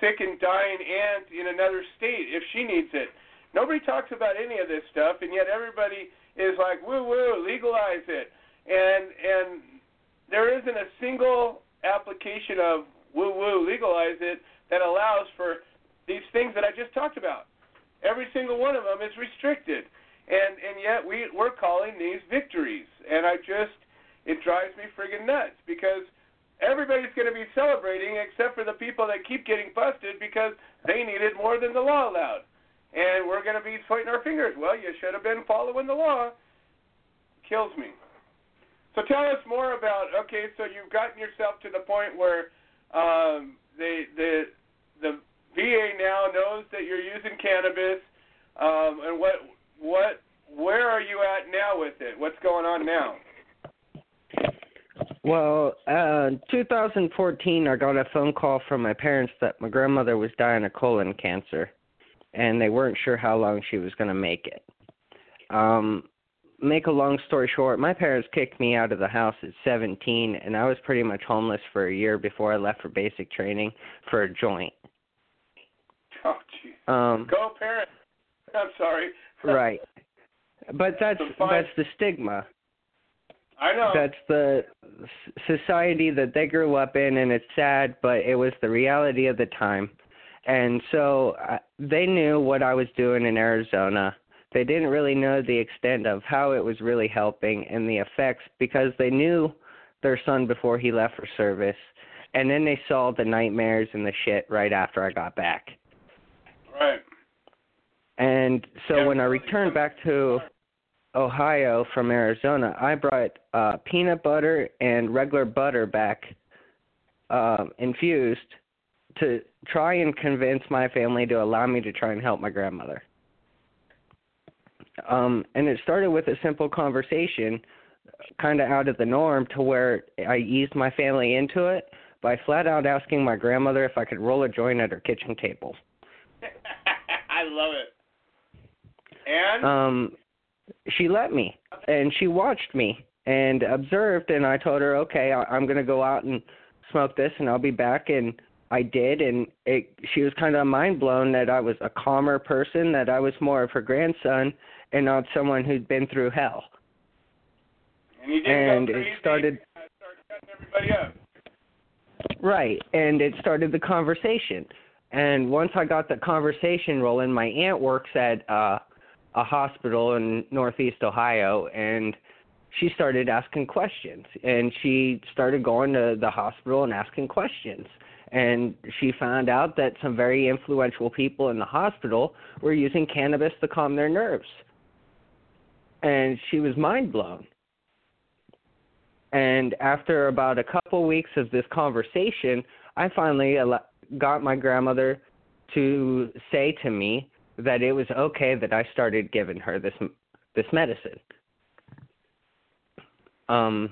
sick and dying aunt in another state if she needs it. Nobody talks about any of this stuff, and yet everybody is like, woo woo, legalize it. And and there isn't a single application of woo woo, legalize it that allows for these things that I just talked about. Every single one of them is restricted, and and yet we we're calling these victories, and I just it drives me friggin' nuts because everybody's going to be celebrating except for the people that keep getting busted because they need it more than the law allowed, and we're going to be pointing our fingers. Well, you should have been following the law. Kills me. So tell us more about. Okay, so you've gotten yourself to the point where um, they the the VA now knows that you're using cannabis, um, and what what where are you at now with it? What's going on now? Well, uh, 2014, I got a phone call from my parents that my grandmother was dying of colon cancer, and they weren't sure how long she was going to make it. Um, make a long story short, my parents kicked me out of the house at 17, and I was pretty much homeless for a year before I left for basic training for a joint. Oh, jeez. Um, Go parents. I'm sorry. right. But that's that's the stigma. I know. That's the society that they grew up in, and it's sad, but it was the reality of the time. And so uh, they knew what I was doing in Arizona. They didn't really know the extent of how it was really helping and the effects because they knew their son before he left for service. And then they saw the nightmares and the shit right after I got back. Right. And so when I returned back to Ohio from Arizona, I brought uh, peanut butter and regular butter back um, infused to try and convince my family to allow me to try and help my grandmother. Um, and it started with a simple conversation, kind of out of the norm, to where I eased my family into it by flat out asking my grandmother if I could roll a joint at her kitchen table. I love it. And um she let me and she watched me and observed and i told her okay I, i'm going to go out and smoke this and i'll be back and i did and it she was kind of mind blown that i was a calmer person that i was more of her grandson and not someone who'd been through hell and you and it started uh, everybody up. Right, and it started the conversation. And once I got the conversation rolling, my aunt works at uh, a hospital in Northeast Ohio, and she started asking questions. And she started going to the hospital and asking questions. And she found out that some very influential people in the hospital were using cannabis to calm their nerves. And she was mind blown. And after about a couple weeks of this conversation, I finally al- got my grandmother to say to me that it was okay that I started giving her this this medicine. Um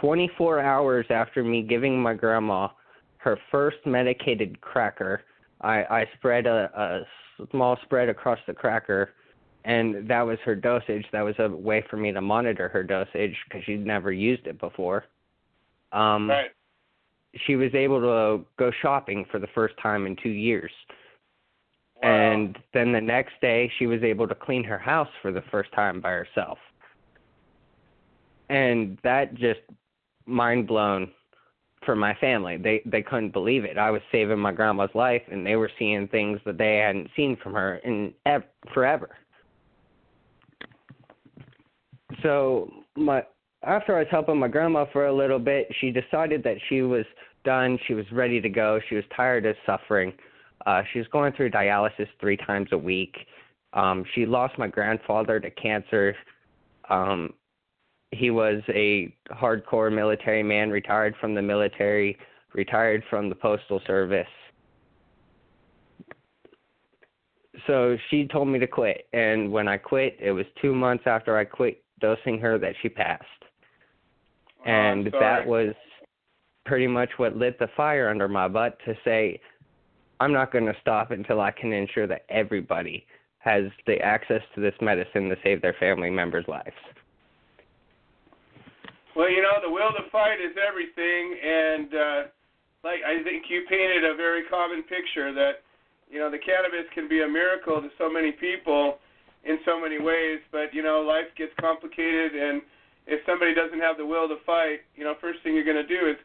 24 hours after me giving my grandma her first medicated cracker, I I spread a, a small spread across the cracker and that was her dosage. That was a way for me to monitor her dosage because she'd never used it before. Um, right. She was able to go shopping for the first time in two years. And then the next day, she was able to clean her house for the first time by herself. And that just mind blown for my family. They they couldn't believe it. I was saving my grandma's life, and they were seeing things that they hadn't seen from her in ev- forever so my after I was helping my grandma for a little bit, she decided that she was done. She was ready to go. She was tired of suffering. Uh, she was going through dialysis three times a week. Um, she lost my grandfather to cancer. Um, he was a hardcore military man, retired from the military, retired from the postal service. So she told me to quit, and when I quit, it was two months after I quit dosing her that she passed. Oh, and that was pretty much what lit the fire under my butt to say I'm not going to stop until I can ensure that everybody has the access to this medicine to save their family members' lives. Well, you know, the will to fight is everything, and uh, like I think you painted a very common picture that you know the cannabis can be a miracle to so many people in so many ways, but you know life gets complicated, and if somebody doesn't have the will to fight, you know, first thing you're going to do is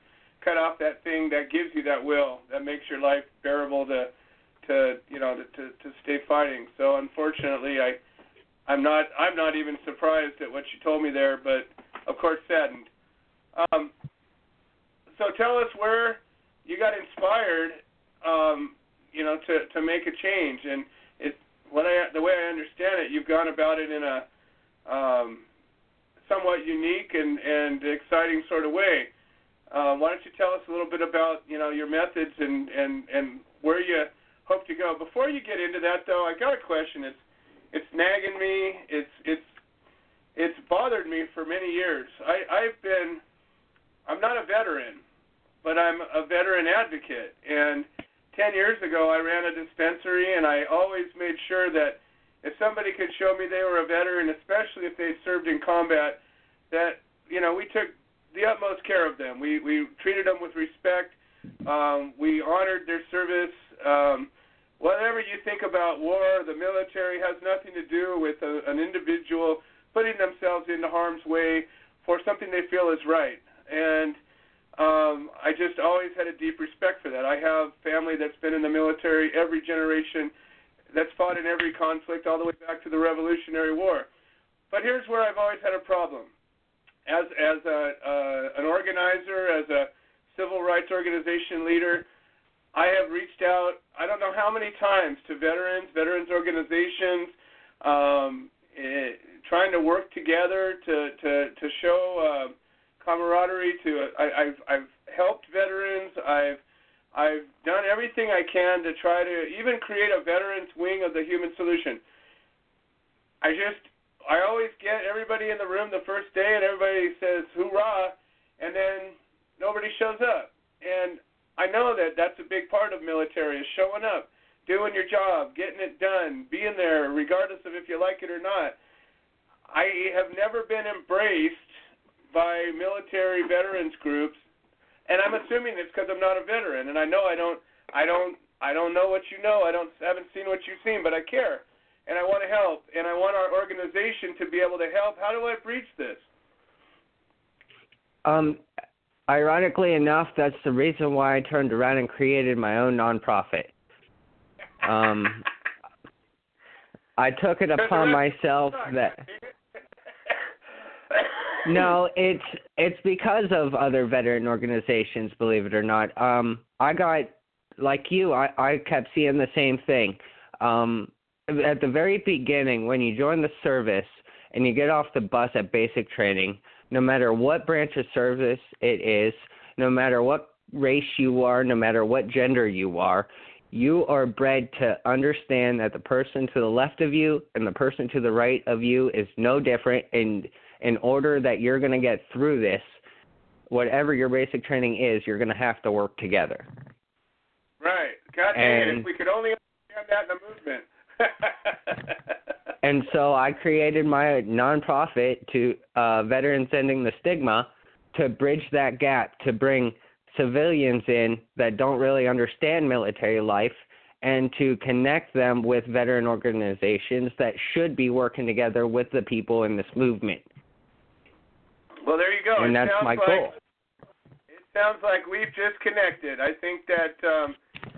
cut off that thing that gives you that will, that makes your life bearable to to you know to to, to stay fighting. So unfortunately, I I'm not I'm not even surprised at what you told me there, but of course saddened. Um, so tell us where you got inspired, um, you know, to to make a change. And it what I the way I understand it, you've gone about it in a um, somewhat unique and and exciting sort of way. Uh, why don't you tell us a little bit about you know your methods and and and where you hope to go? Before you get into that, though, I got a question. It's it's nagging me. It's it's it's bothered me for many years. I I've been I'm not a veteran, but I'm a veteran advocate. And 10 years ago, I ran a dispensary, and I always made sure that if somebody could show me they were a veteran, especially if they'd served in combat, that you know we took the utmost care of them. We we treated them with respect. Um, we honored their service. Um, whatever you think about war, the military has nothing to do with a, an individual putting themselves into harm's way for something they feel is right. And um, I just always had a deep respect for that. I have family that's been in the military every generation, that's fought in every conflict all the way back to the Revolutionary War. But here's where I've always had a problem. As as a uh, an organizer, as a civil rights organization leader, I have reached out. I don't know how many times to veterans, veterans organizations, um, eh, trying to work together to to to show uh, camaraderie. To I, I've I've helped veterans. I've I've done everything I can to try to even create a veterans wing of the Human Solution. I just I always get everybody in the room the first day and everybody says hoorah, and then nobody shows up. And I know that that's a big part of military is showing up, doing your job, getting it done, being there regardless of if you like it or not. I have never been embraced by military veterans groups, and I'm assuming it's because I'm not a veteran, and I know I don't, I don't, I don't know what you know. I don't, haven't seen what you've seen, but I care and I want to help, and I want our organization to be able to help. How do I breach this? Um, ironically enough, that's the reason why I turned around and created my own nonprofit. Um, I took it upon myself that. No, it's it's because of other veteran organizations, believe it or not. Um, I got like you, I I kept seeing the same thing. Um, at the very beginning when you join the service and you get off the bus at basic training, no matter what branch of service it is, no matter what race you are, no matter what gender you are, you are bred to understand that the person to the left of you and the person to the right of you is no different. And in order that you're going to get through this whatever your basic training is you're going to have to work together. Right. God dang it if we could only understand that in the movement and so I created my nonprofit to uh, Veterans Ending the Stigma to bridge that gap, to bring civilians in that don't really understand military life and to connect them with veteran organizations that should be working together with the people in this movement. Well, there you go. And it that's my like, goal. It sounds like we've just connected. I think that um,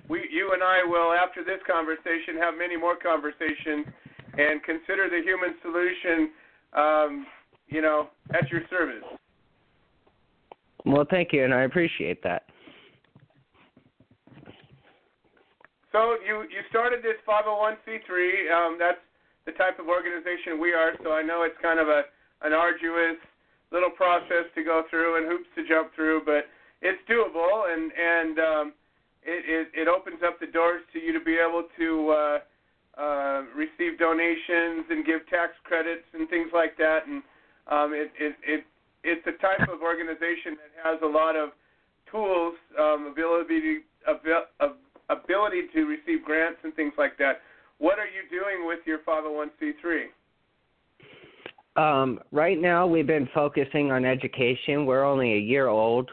we, you and I will, after this conversation, have many more conversations and consider the human solution, um, you know, at your service. Well, thank you, and I appreciate that. So you you started this 501c3. Um, that's the type of organization we are. So I know it's kind of a an arduous little process to go through and hoops to jump through, but it's doable. And and um, it, it, it opens up the doors to you to be able to uh, uh, receive donations and give tax credits and things like that. And um, it, it, it, it's a type of organization that has a lot of tools, um, ability, ability to receive grants and things like that. What are you doing with your 501c3? Um, right now, we've been focusing on education. We're only a year old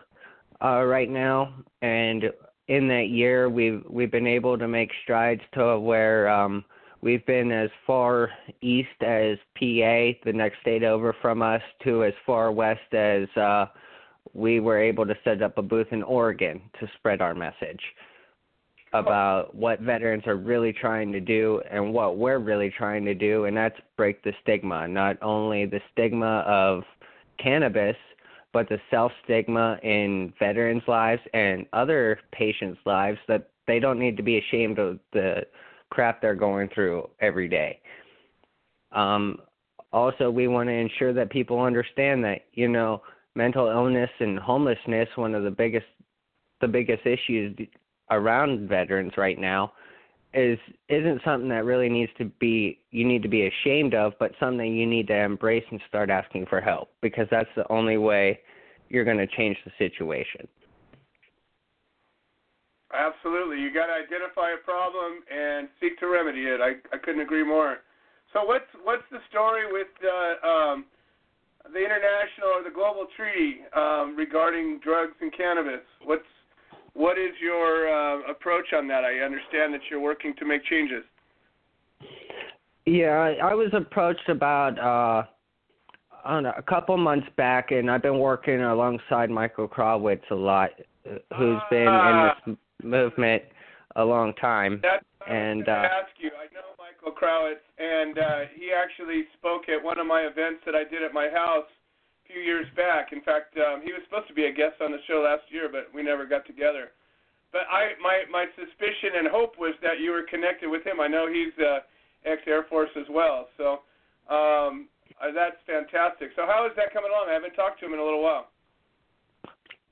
uh, right now, and in that year we've we've been able to make strides to where um we've been as far east as PA, the next state over from us, to as far west as uh we were able to set up a booth in Oregon to spread our message about what veterans are really trying to do and what we're really trying to do and that's break the stigma, not only the stigma of cannabis but the self stigma in veterans' lives and other patients' lives that they don't need to be ashamed of the crap they're going through every day. Um, also, we want to ensure that people understand that you know mental illness and homelessness one of the biggest the biggest issues around veterans right now is isn't something that really needs to be you need to be ashamed of, but something you need to embrace and start asking for help because that's the only way you're going to change the situation. Absolutely, you got to identify a problem and seek to remedy it. I I couldn't agree more. So what's what's the story with uh, um, the international or the global treaty um, regarding drugs and cannabis? What's what is your uh, approach on that? I understand that you're working to make changes. Yeah, I, was approached about uh, I don't know, a couple months back, and I've been working alongside Michael Krawitz a lot, uh, who's been in this movement a long time. That's and I uh, was going to ask you. I know Michael Krawitz, and uh, he actually spoke at one of my events that I did at my house few years back. In fact, um, he was supposed to be a guest on the show last year, but we never got together. But I, my, my suspicion and hope was that you were connected with him. I know he's uh, ex Air Force as well, so um, uh, that's fantastic. So how is that coming along? I haven't talked to him in a little while.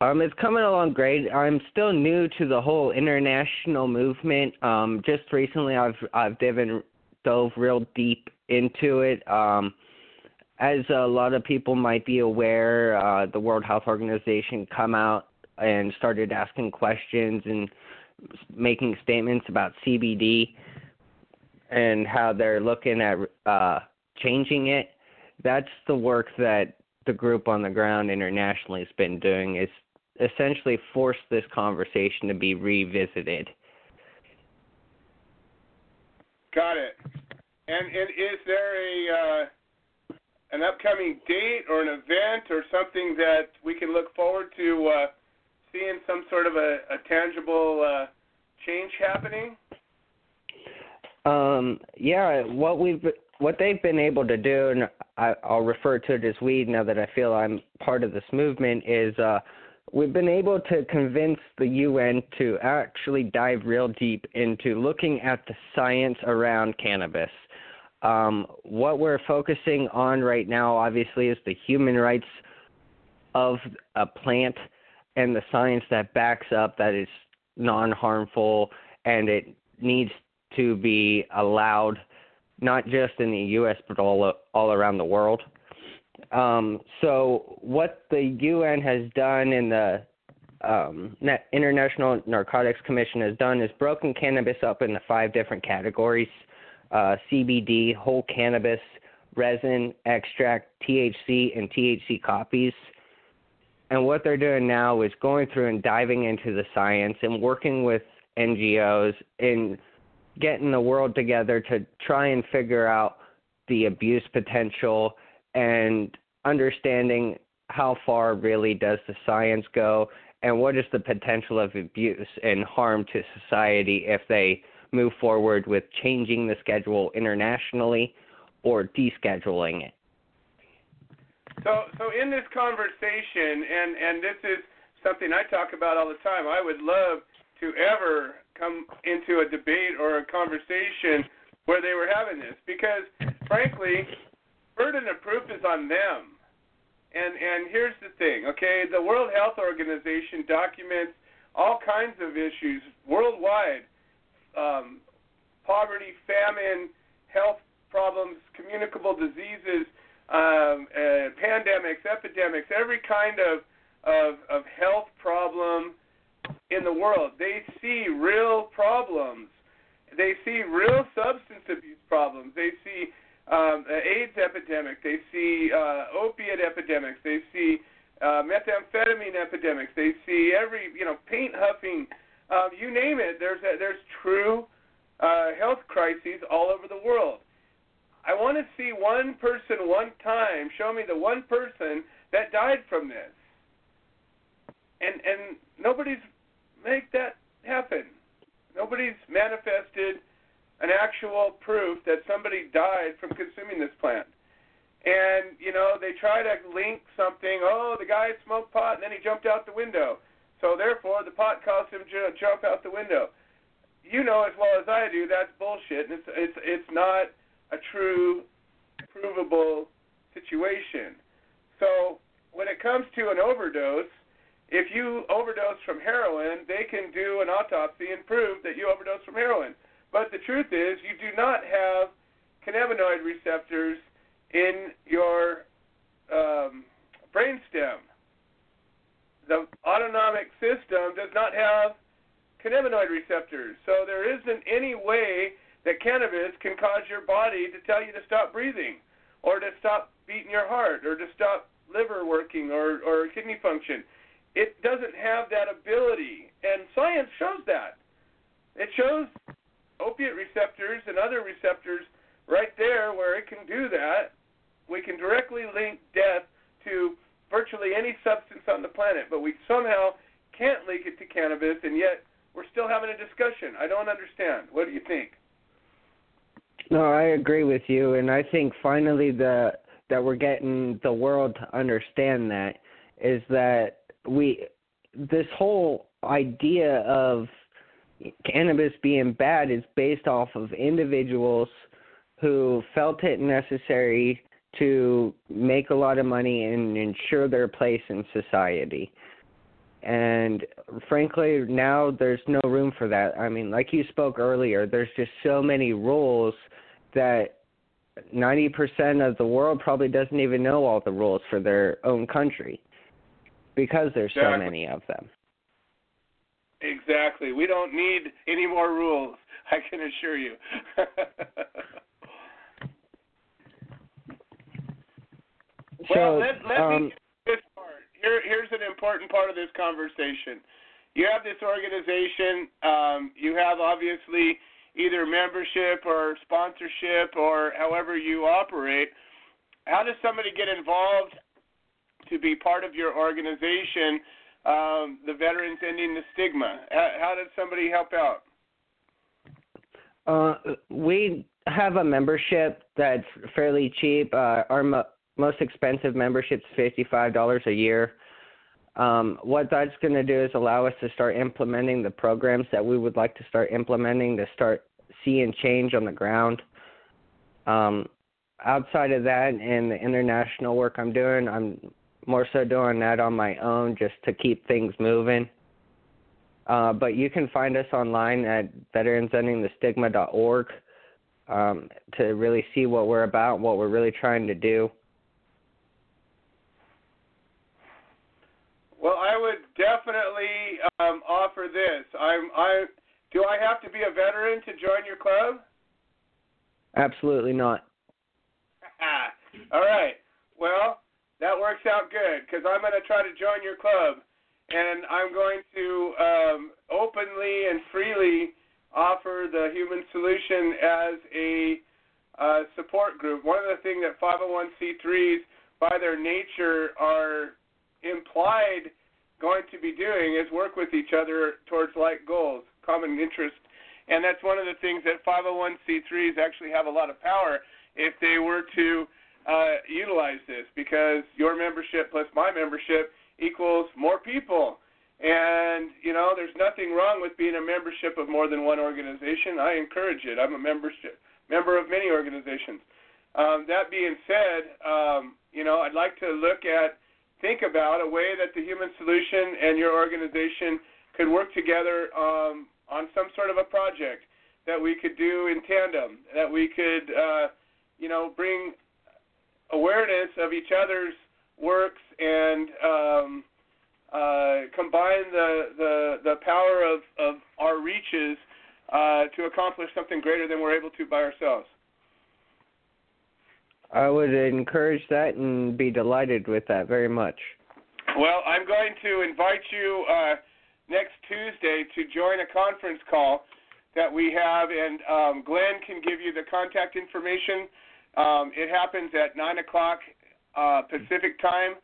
Um, it's coming along great. I'm still new to the whole international movement. Um, just recently, I've I've driven, dove real deep into it. Um, as a lot of people might be aware, uh, the World Health Organization come out and started asking questions and making statements about CBD and how they're looking at uh, changing it. That's the work that the group on the ground internationally has been doing. Is essentially force this conversation to be revisited. Got it. And, and is there a uh, an upcoming date or an event or something that we can look forward to uh, seeing some sort of a, a tangible uh, change happening? Um, yeah, what we've what they've been able to do, and I, I'll refer to it as we now that I feel I'm part of this movement, is uh, we've been able to convince the UN to actually dive real deep into looking at the science around cannabis. Um, what we're focusing on right now, obviously, is the human rights of a plant and the science that backs up that it's non harmful and it needs to be allowed not just in the U.S. but all all around the world. Um, so what the UN has done and the um, International Narcotics Commission has done is broken cannabis up into five different categories: uh, CBD, whole cannabis, resin, extract, THC, and THC copies. And what they're doing now is going through and diving into the science and working with NGOs and getting the world together to try and figure out the abuse potential and understanding how far really does the science go and what is the potential of abuse and harm to society if they move forward with changing the schedule internationally or descheduling it. So, so in this conversation, and and this is something I talk about all the time. I would love to ever come into a debate or a conversation where they were having this because frankly burden of proof is on them and and here's the thing okay the world health organization documents all kinds of issues worldwide um, poverty famine health problems communicable diseases um, uh, pandemics epidemics every kind of of, of health problem in the world. They see real problems. They see real substance abuse problems. They see um, AIDS epidemic. They see uh, opiate epidemics. They see uh, methamphetamine epidemics. They see every you know paint huffing. Um, you name it. There's a, there's true uh, health crises all over the world. I want to see one person one time show me the one person that died from this. And and nobody's make that happen. Nobody's manifested an actual proof that somebody died from consuming this plant. And, you know, they try to link something, oh, the guy smoked pot and then he jumped out the window. So therefore the pot caused him to jump out the window. You know as well as I do that's bullshit and it's it's it's not a true provable situation. So when it comes to an overdose, if you overdose from heroin, they can do an autopsy and prove that you overdosed from heroin. But the truth is, you do not have cannabinoid receptors in your um, brainstem. The autonomic system does not have cannabinoid receptors. So there isn't any way that cannabis can cause your body to tell you to stop breathing or to stop beating your heart or to stop liver working or, or kidney function it doesn't have that ability. and science shows that. It shows opiate receptors and other receptors right there where it can do that. We can directly link death to virtually any substance on the planet, but we somehow can't link it to cannabis, and yet we're still having a discussion. I don't understand. What do you think? No, I agree with you, and I think finally the that we're getting the world to understand that is that we this whole idea of cannabis being bad is based off of individuals who felt it necessary to make a lot of money and ensure their place in society. And frankly, now there's no room for that. I mean, like you spoke earlier, there's just so many rules that 90% of the world probably doesn't even know all the rules for their own country because there's so many of them. Exactly. We don't need any more rules. I can assure you. well, let, let um, me get to this part. Here, here's an important part of this conversation. You have this organization. Um, you have obviously either membership or sponsorship or however you operate. How does somebody get involved to be part of your organization? Um, the Veterans Ending the Stigma. How, how somebody help out? Uh, we have a membership that's fairly cheap. Uh, our most expensive membership's fifty-five dollars a year. Um, what that's going to do is allow us to start implementing the programs that we would like to start implementing to start seeing change on the ground. Um, outside of that and the international work I'm doing, I'm more so doing that on my own just to keep things moving. Uh, but you can find us online at veteransendingthestigma.org um, to really see what we're about, what we're really trying to do. Well, I would definitely um, offer this. I'm. I do. I have to be a veteran to join your club. Absolutely not. All right. Well, that works out good because I'm going to try to join your club, and I'm going to um, openly and freely offer the Human Solution as a uh, support group. One of the things that 501c3s, by their nature, are implied going to be doing is work with each other towards like goals, common interest. And that's one of the things that 501c3s actually have a lot of power if they were to uh, utilize this because your membership plus my membership equals more people. And, you know, there's nothing wrong with being a membership of more than one organization. I encourage it. I'm a membership member of many organizations. Um, that being said, um, you know, I'd like to look at, think about a way that the Human Solution and your organization could work together um, on some sort of a project that we could do in tandem, that we could, uh, you know, bring awareness of each other's works and um, uh, combine the, the, the power of, of our reaches uh, to accomplish something greater than we're able to by ourselves. I would encourage that and be delighted with that very much. Well, I'm going to invite you uh, next Tuesday to join a conference call that we have, and um, Glenn can give you the contact information. Um, it happens at 9 o'clock uh, Pacific time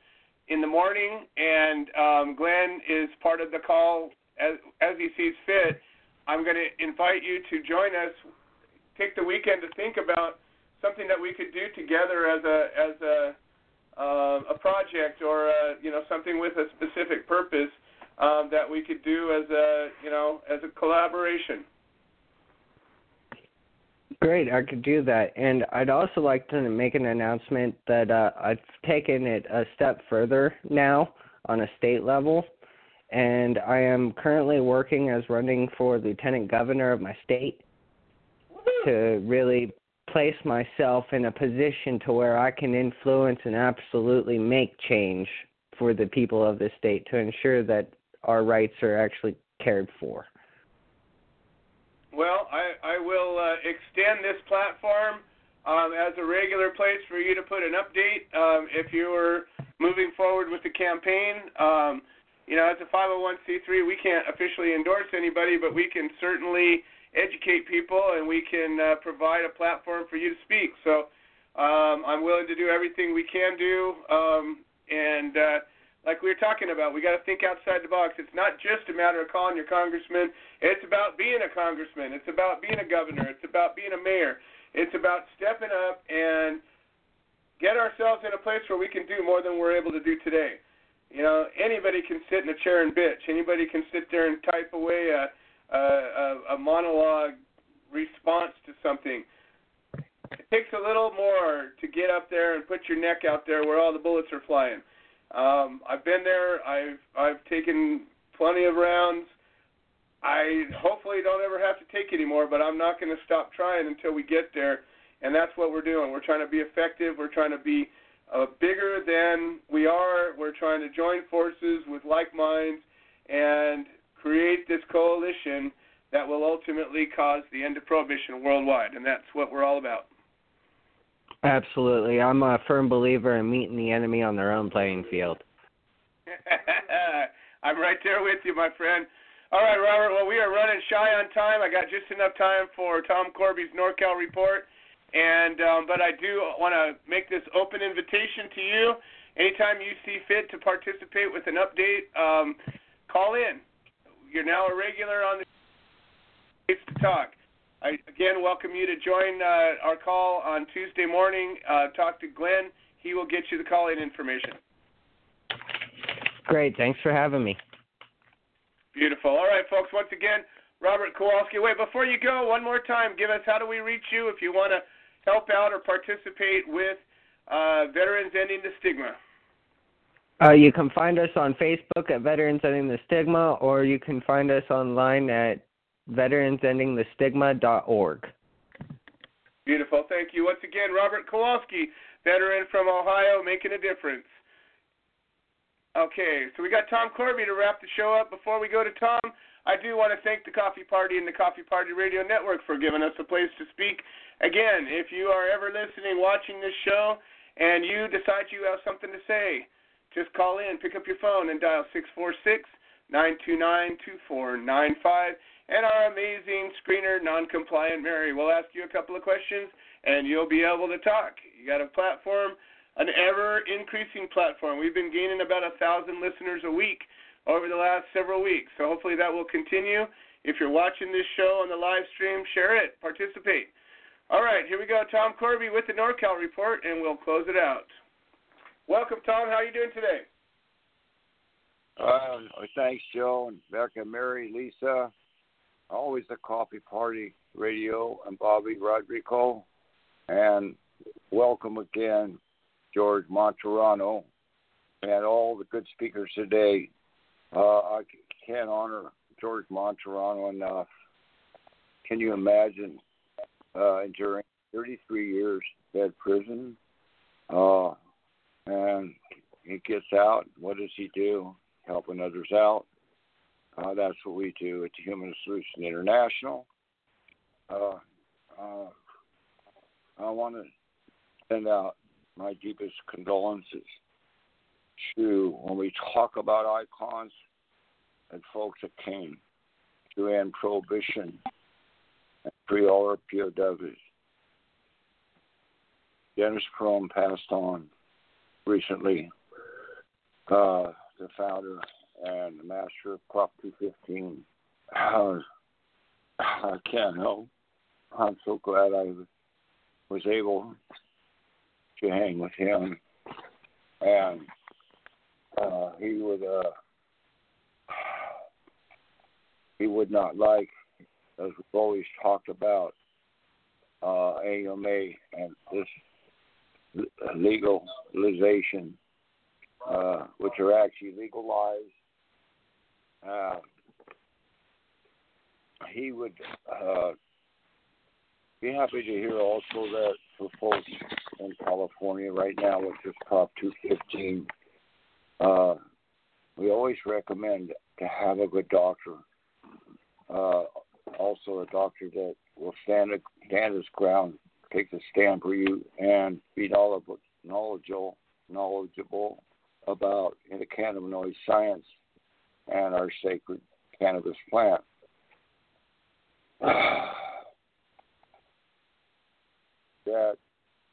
in the morning, and um, Glenn is part of the call as, as he sees fit. I'm going to invite you to join us. Take the weekend to think about something that we could do together as a as a uh, a project or a, you know something with a specific purpose um, that we could do as a you know as a collaboration. Great, I could do that. And I'd also like to make an announcement that uh, I've taken it a step further now on a state level. And I am currently working as running for lieutenant governor of my state to really place myself in a position to where I can influence and absolutely make change for the people of the state to ensure that our rights are actually cared for. Well, I, I will uh, extend this platform um, as a regular place for you to put an update um, if you are moving forward with the campaign. Um, you know, as a 501c3, we can't officially endorse anybody, but we can certainly educate people and we can uh, provide a platform for you to speak. So um, I'm willing to do everything we can do. Um, and uh, like we were talking about, we got to think outside the box. It's not just a matter of calling your congressman. It's about being a congressman. It's about being a governor. It's about being a mayor. It's about stepping up and get ourselves in a place where we can do more than we're able to do today. You know, anybody can sit in a chair and bitch. Anybody can sit there and type away a a, a monologue response to something. It takes a little more to get up there and put your neck out there where all the bullets are flying. Um, I've been there. I've I've taken plenty of rounds. I hopefully don't ever have to take any more, but I'm not going to stop trying until we get there. And that's what we're doing. We're trying to be effective. We're trying to be uh, bigger than we are. We're trying to join forces with like minds and create this coalition that will ultimately cause the end of prohibition worldwide, and that's what we're all about. Absolutely. I'm a firm believer in meeting the enemy on their own playing field. I'm right there with you, my friend. All right, Robert. Well, we are running shy on time. I got just enough time for Tom Corby's NorCal report, and um, but I do want to make this open invitation to you. Anytime you see fit to participate with an update, um, call in you're now a regular on the Place to Talk. I again welcome you to join uh, our call on Tuesday morning. Uh, talk to Glenn. He will get you the call-in information. Great. Thanks for having me. Beautiful. All right, folks. Once again, Robert Kowalski. Wait, before you go, one more time, give us how do we reach you if you want to help out or participate with uh, Veterans Ending the Stigma. Uh, you can find us on Facebook at Veterans Ending the Stigma, or you can find us online at veteransendingthestigma.org. Beautiful. Thank you. Once again, Robert Kowalski, veteran from Ohio, making a difference. Okay, so we got Tom Corby to wrap the show up. Before we go to Tom, I do want to thank the Coffee Party and the Coffee Party Radio Network for giving us a place to speak. Again, if you are ever listening, watching this show, and you decide you have something to say, just call in, pick up your phone, and dial 646 929 2495. And our amazing screener, non compliant Mary, will ask you a couple of questions, and you'll be able to talk. You got a platform, an ever increasing platform. We've been gaining about a thousand listeners a week over the last several weeks, so hopefully that will continue. If you're watching this show on the live stream, share it, participate. All right, here we go. Tom Corby with the NorCal report, and we'll close it out. Welcome, Tom. How are you doing today? Uh, thanks, Joe and Becca, Mary, Lisa. Always the Coffee Party Radio and Bobby Rodrigo. And welcome again, George Martorano, and all the good speakers today. Uh, I can't honor George Martorano enough. Can you imagine uh, enduring 33 years dead prison? Uh, and he gets out. What does he do? Helping others out. Uh, that's what we do at the Human Solution International. Uh, uh, I want to send out my deepest condolences to when we talk about icons and folks that came to end prohibition and free all our POWs. Dennis Peron passed on recently, uh, the founder and the master of Prop 215. Uh, I can't help. I'm so glad I was able to hang with him, and uh, he would uh, he would not like, as we've always talked about, uh, AMA and this legalization, uh, which are actually legalized. Uh, he would uh, be happy to hear also that for folks in California right now, with is Prop 215, uh, we always recommend to have a good doctor. Uh, also, a doctor that will stand, stand his ground take the stand for you and be knowledgeable, knowledgeable about the cannabinoid science and our sacred cannabis plant. that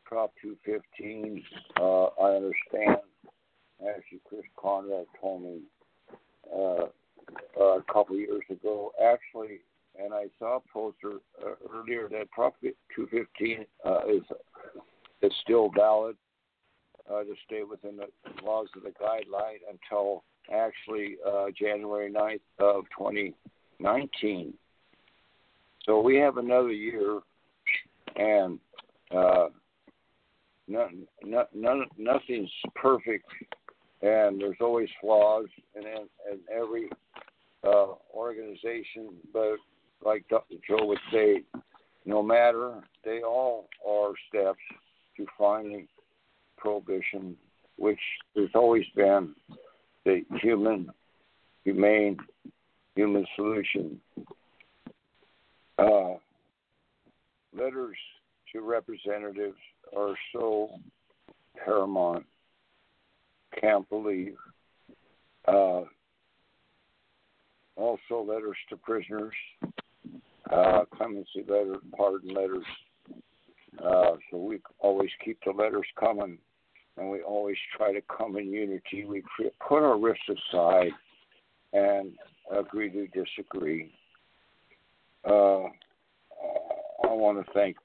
Prop 215, uh, I understand. Actually, Chris Conrad told me uh, a couple years ago. Actually, and I saw a poster uh, earlier that Prop 215 uh, is is still valid uh, to stay within the laws of the guideline until actually uh, January 9th of 2019. So we have another year, and uh, none, none, nothing's perfect, and there's always flaws in, every uh, organization. But like Dr. Joe would say, no matter, they all are steps to finding prohibition, which has always been the human, humane, human solution. Uh, letters to representatives are so paramount. Can't believe. Uh, also, letters to prisoners, uh, clemency letters, pardon letters. Uh, so we always keep the letters coming, and we always try to come in unity. We put our rifts aside and agree to disagree. Uh, I want to thank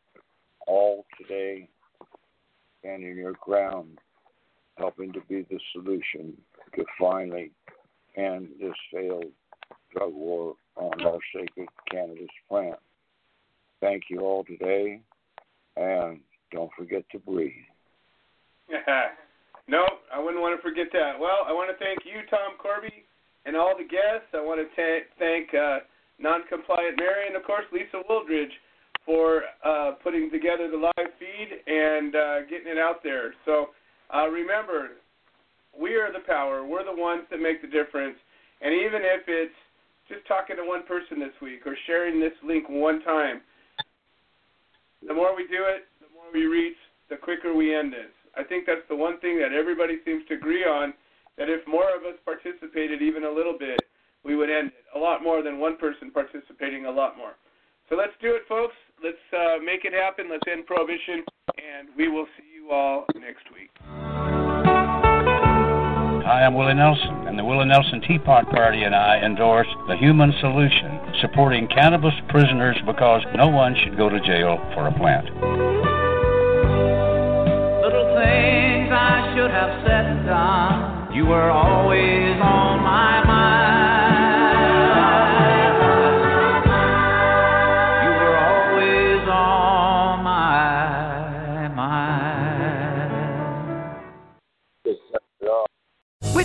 all today and in your ground, helping to be the solution to finally end this failed drug war on our sacred cannabis plant. Thank you all today, and don't forget to breathe. no, I wouldn't want to forget that. Well, I want to thank you, Tom Corby, and all the guests. I want to t- thank uh, Non-Compliant Mary, and of course Lisa Wooldridge for uh, putting together the live feed and uh, getting it out there. So uh, remember, we are the power. We're the ones that make the difference. And even if it's just talking to one person this week or sharing this link one time, the more we do it, the more we reach, the quicker we end this. I think that's the one thing that everybody seems to agree on. That if more of us participated even a little bit, we would end it. A lot more than one person participating a lot more. So let's do it, folks. Let's uh, make it happen. Let's end prohibition, and we will see you all next week. Hi, I'm Willie Nelson, and the Willie Nelson Teapot Party and I endorse the Human Solution, supporting cannabis prisoners because no one should go to jail for a plant. Little things I should have said and done, you were always on my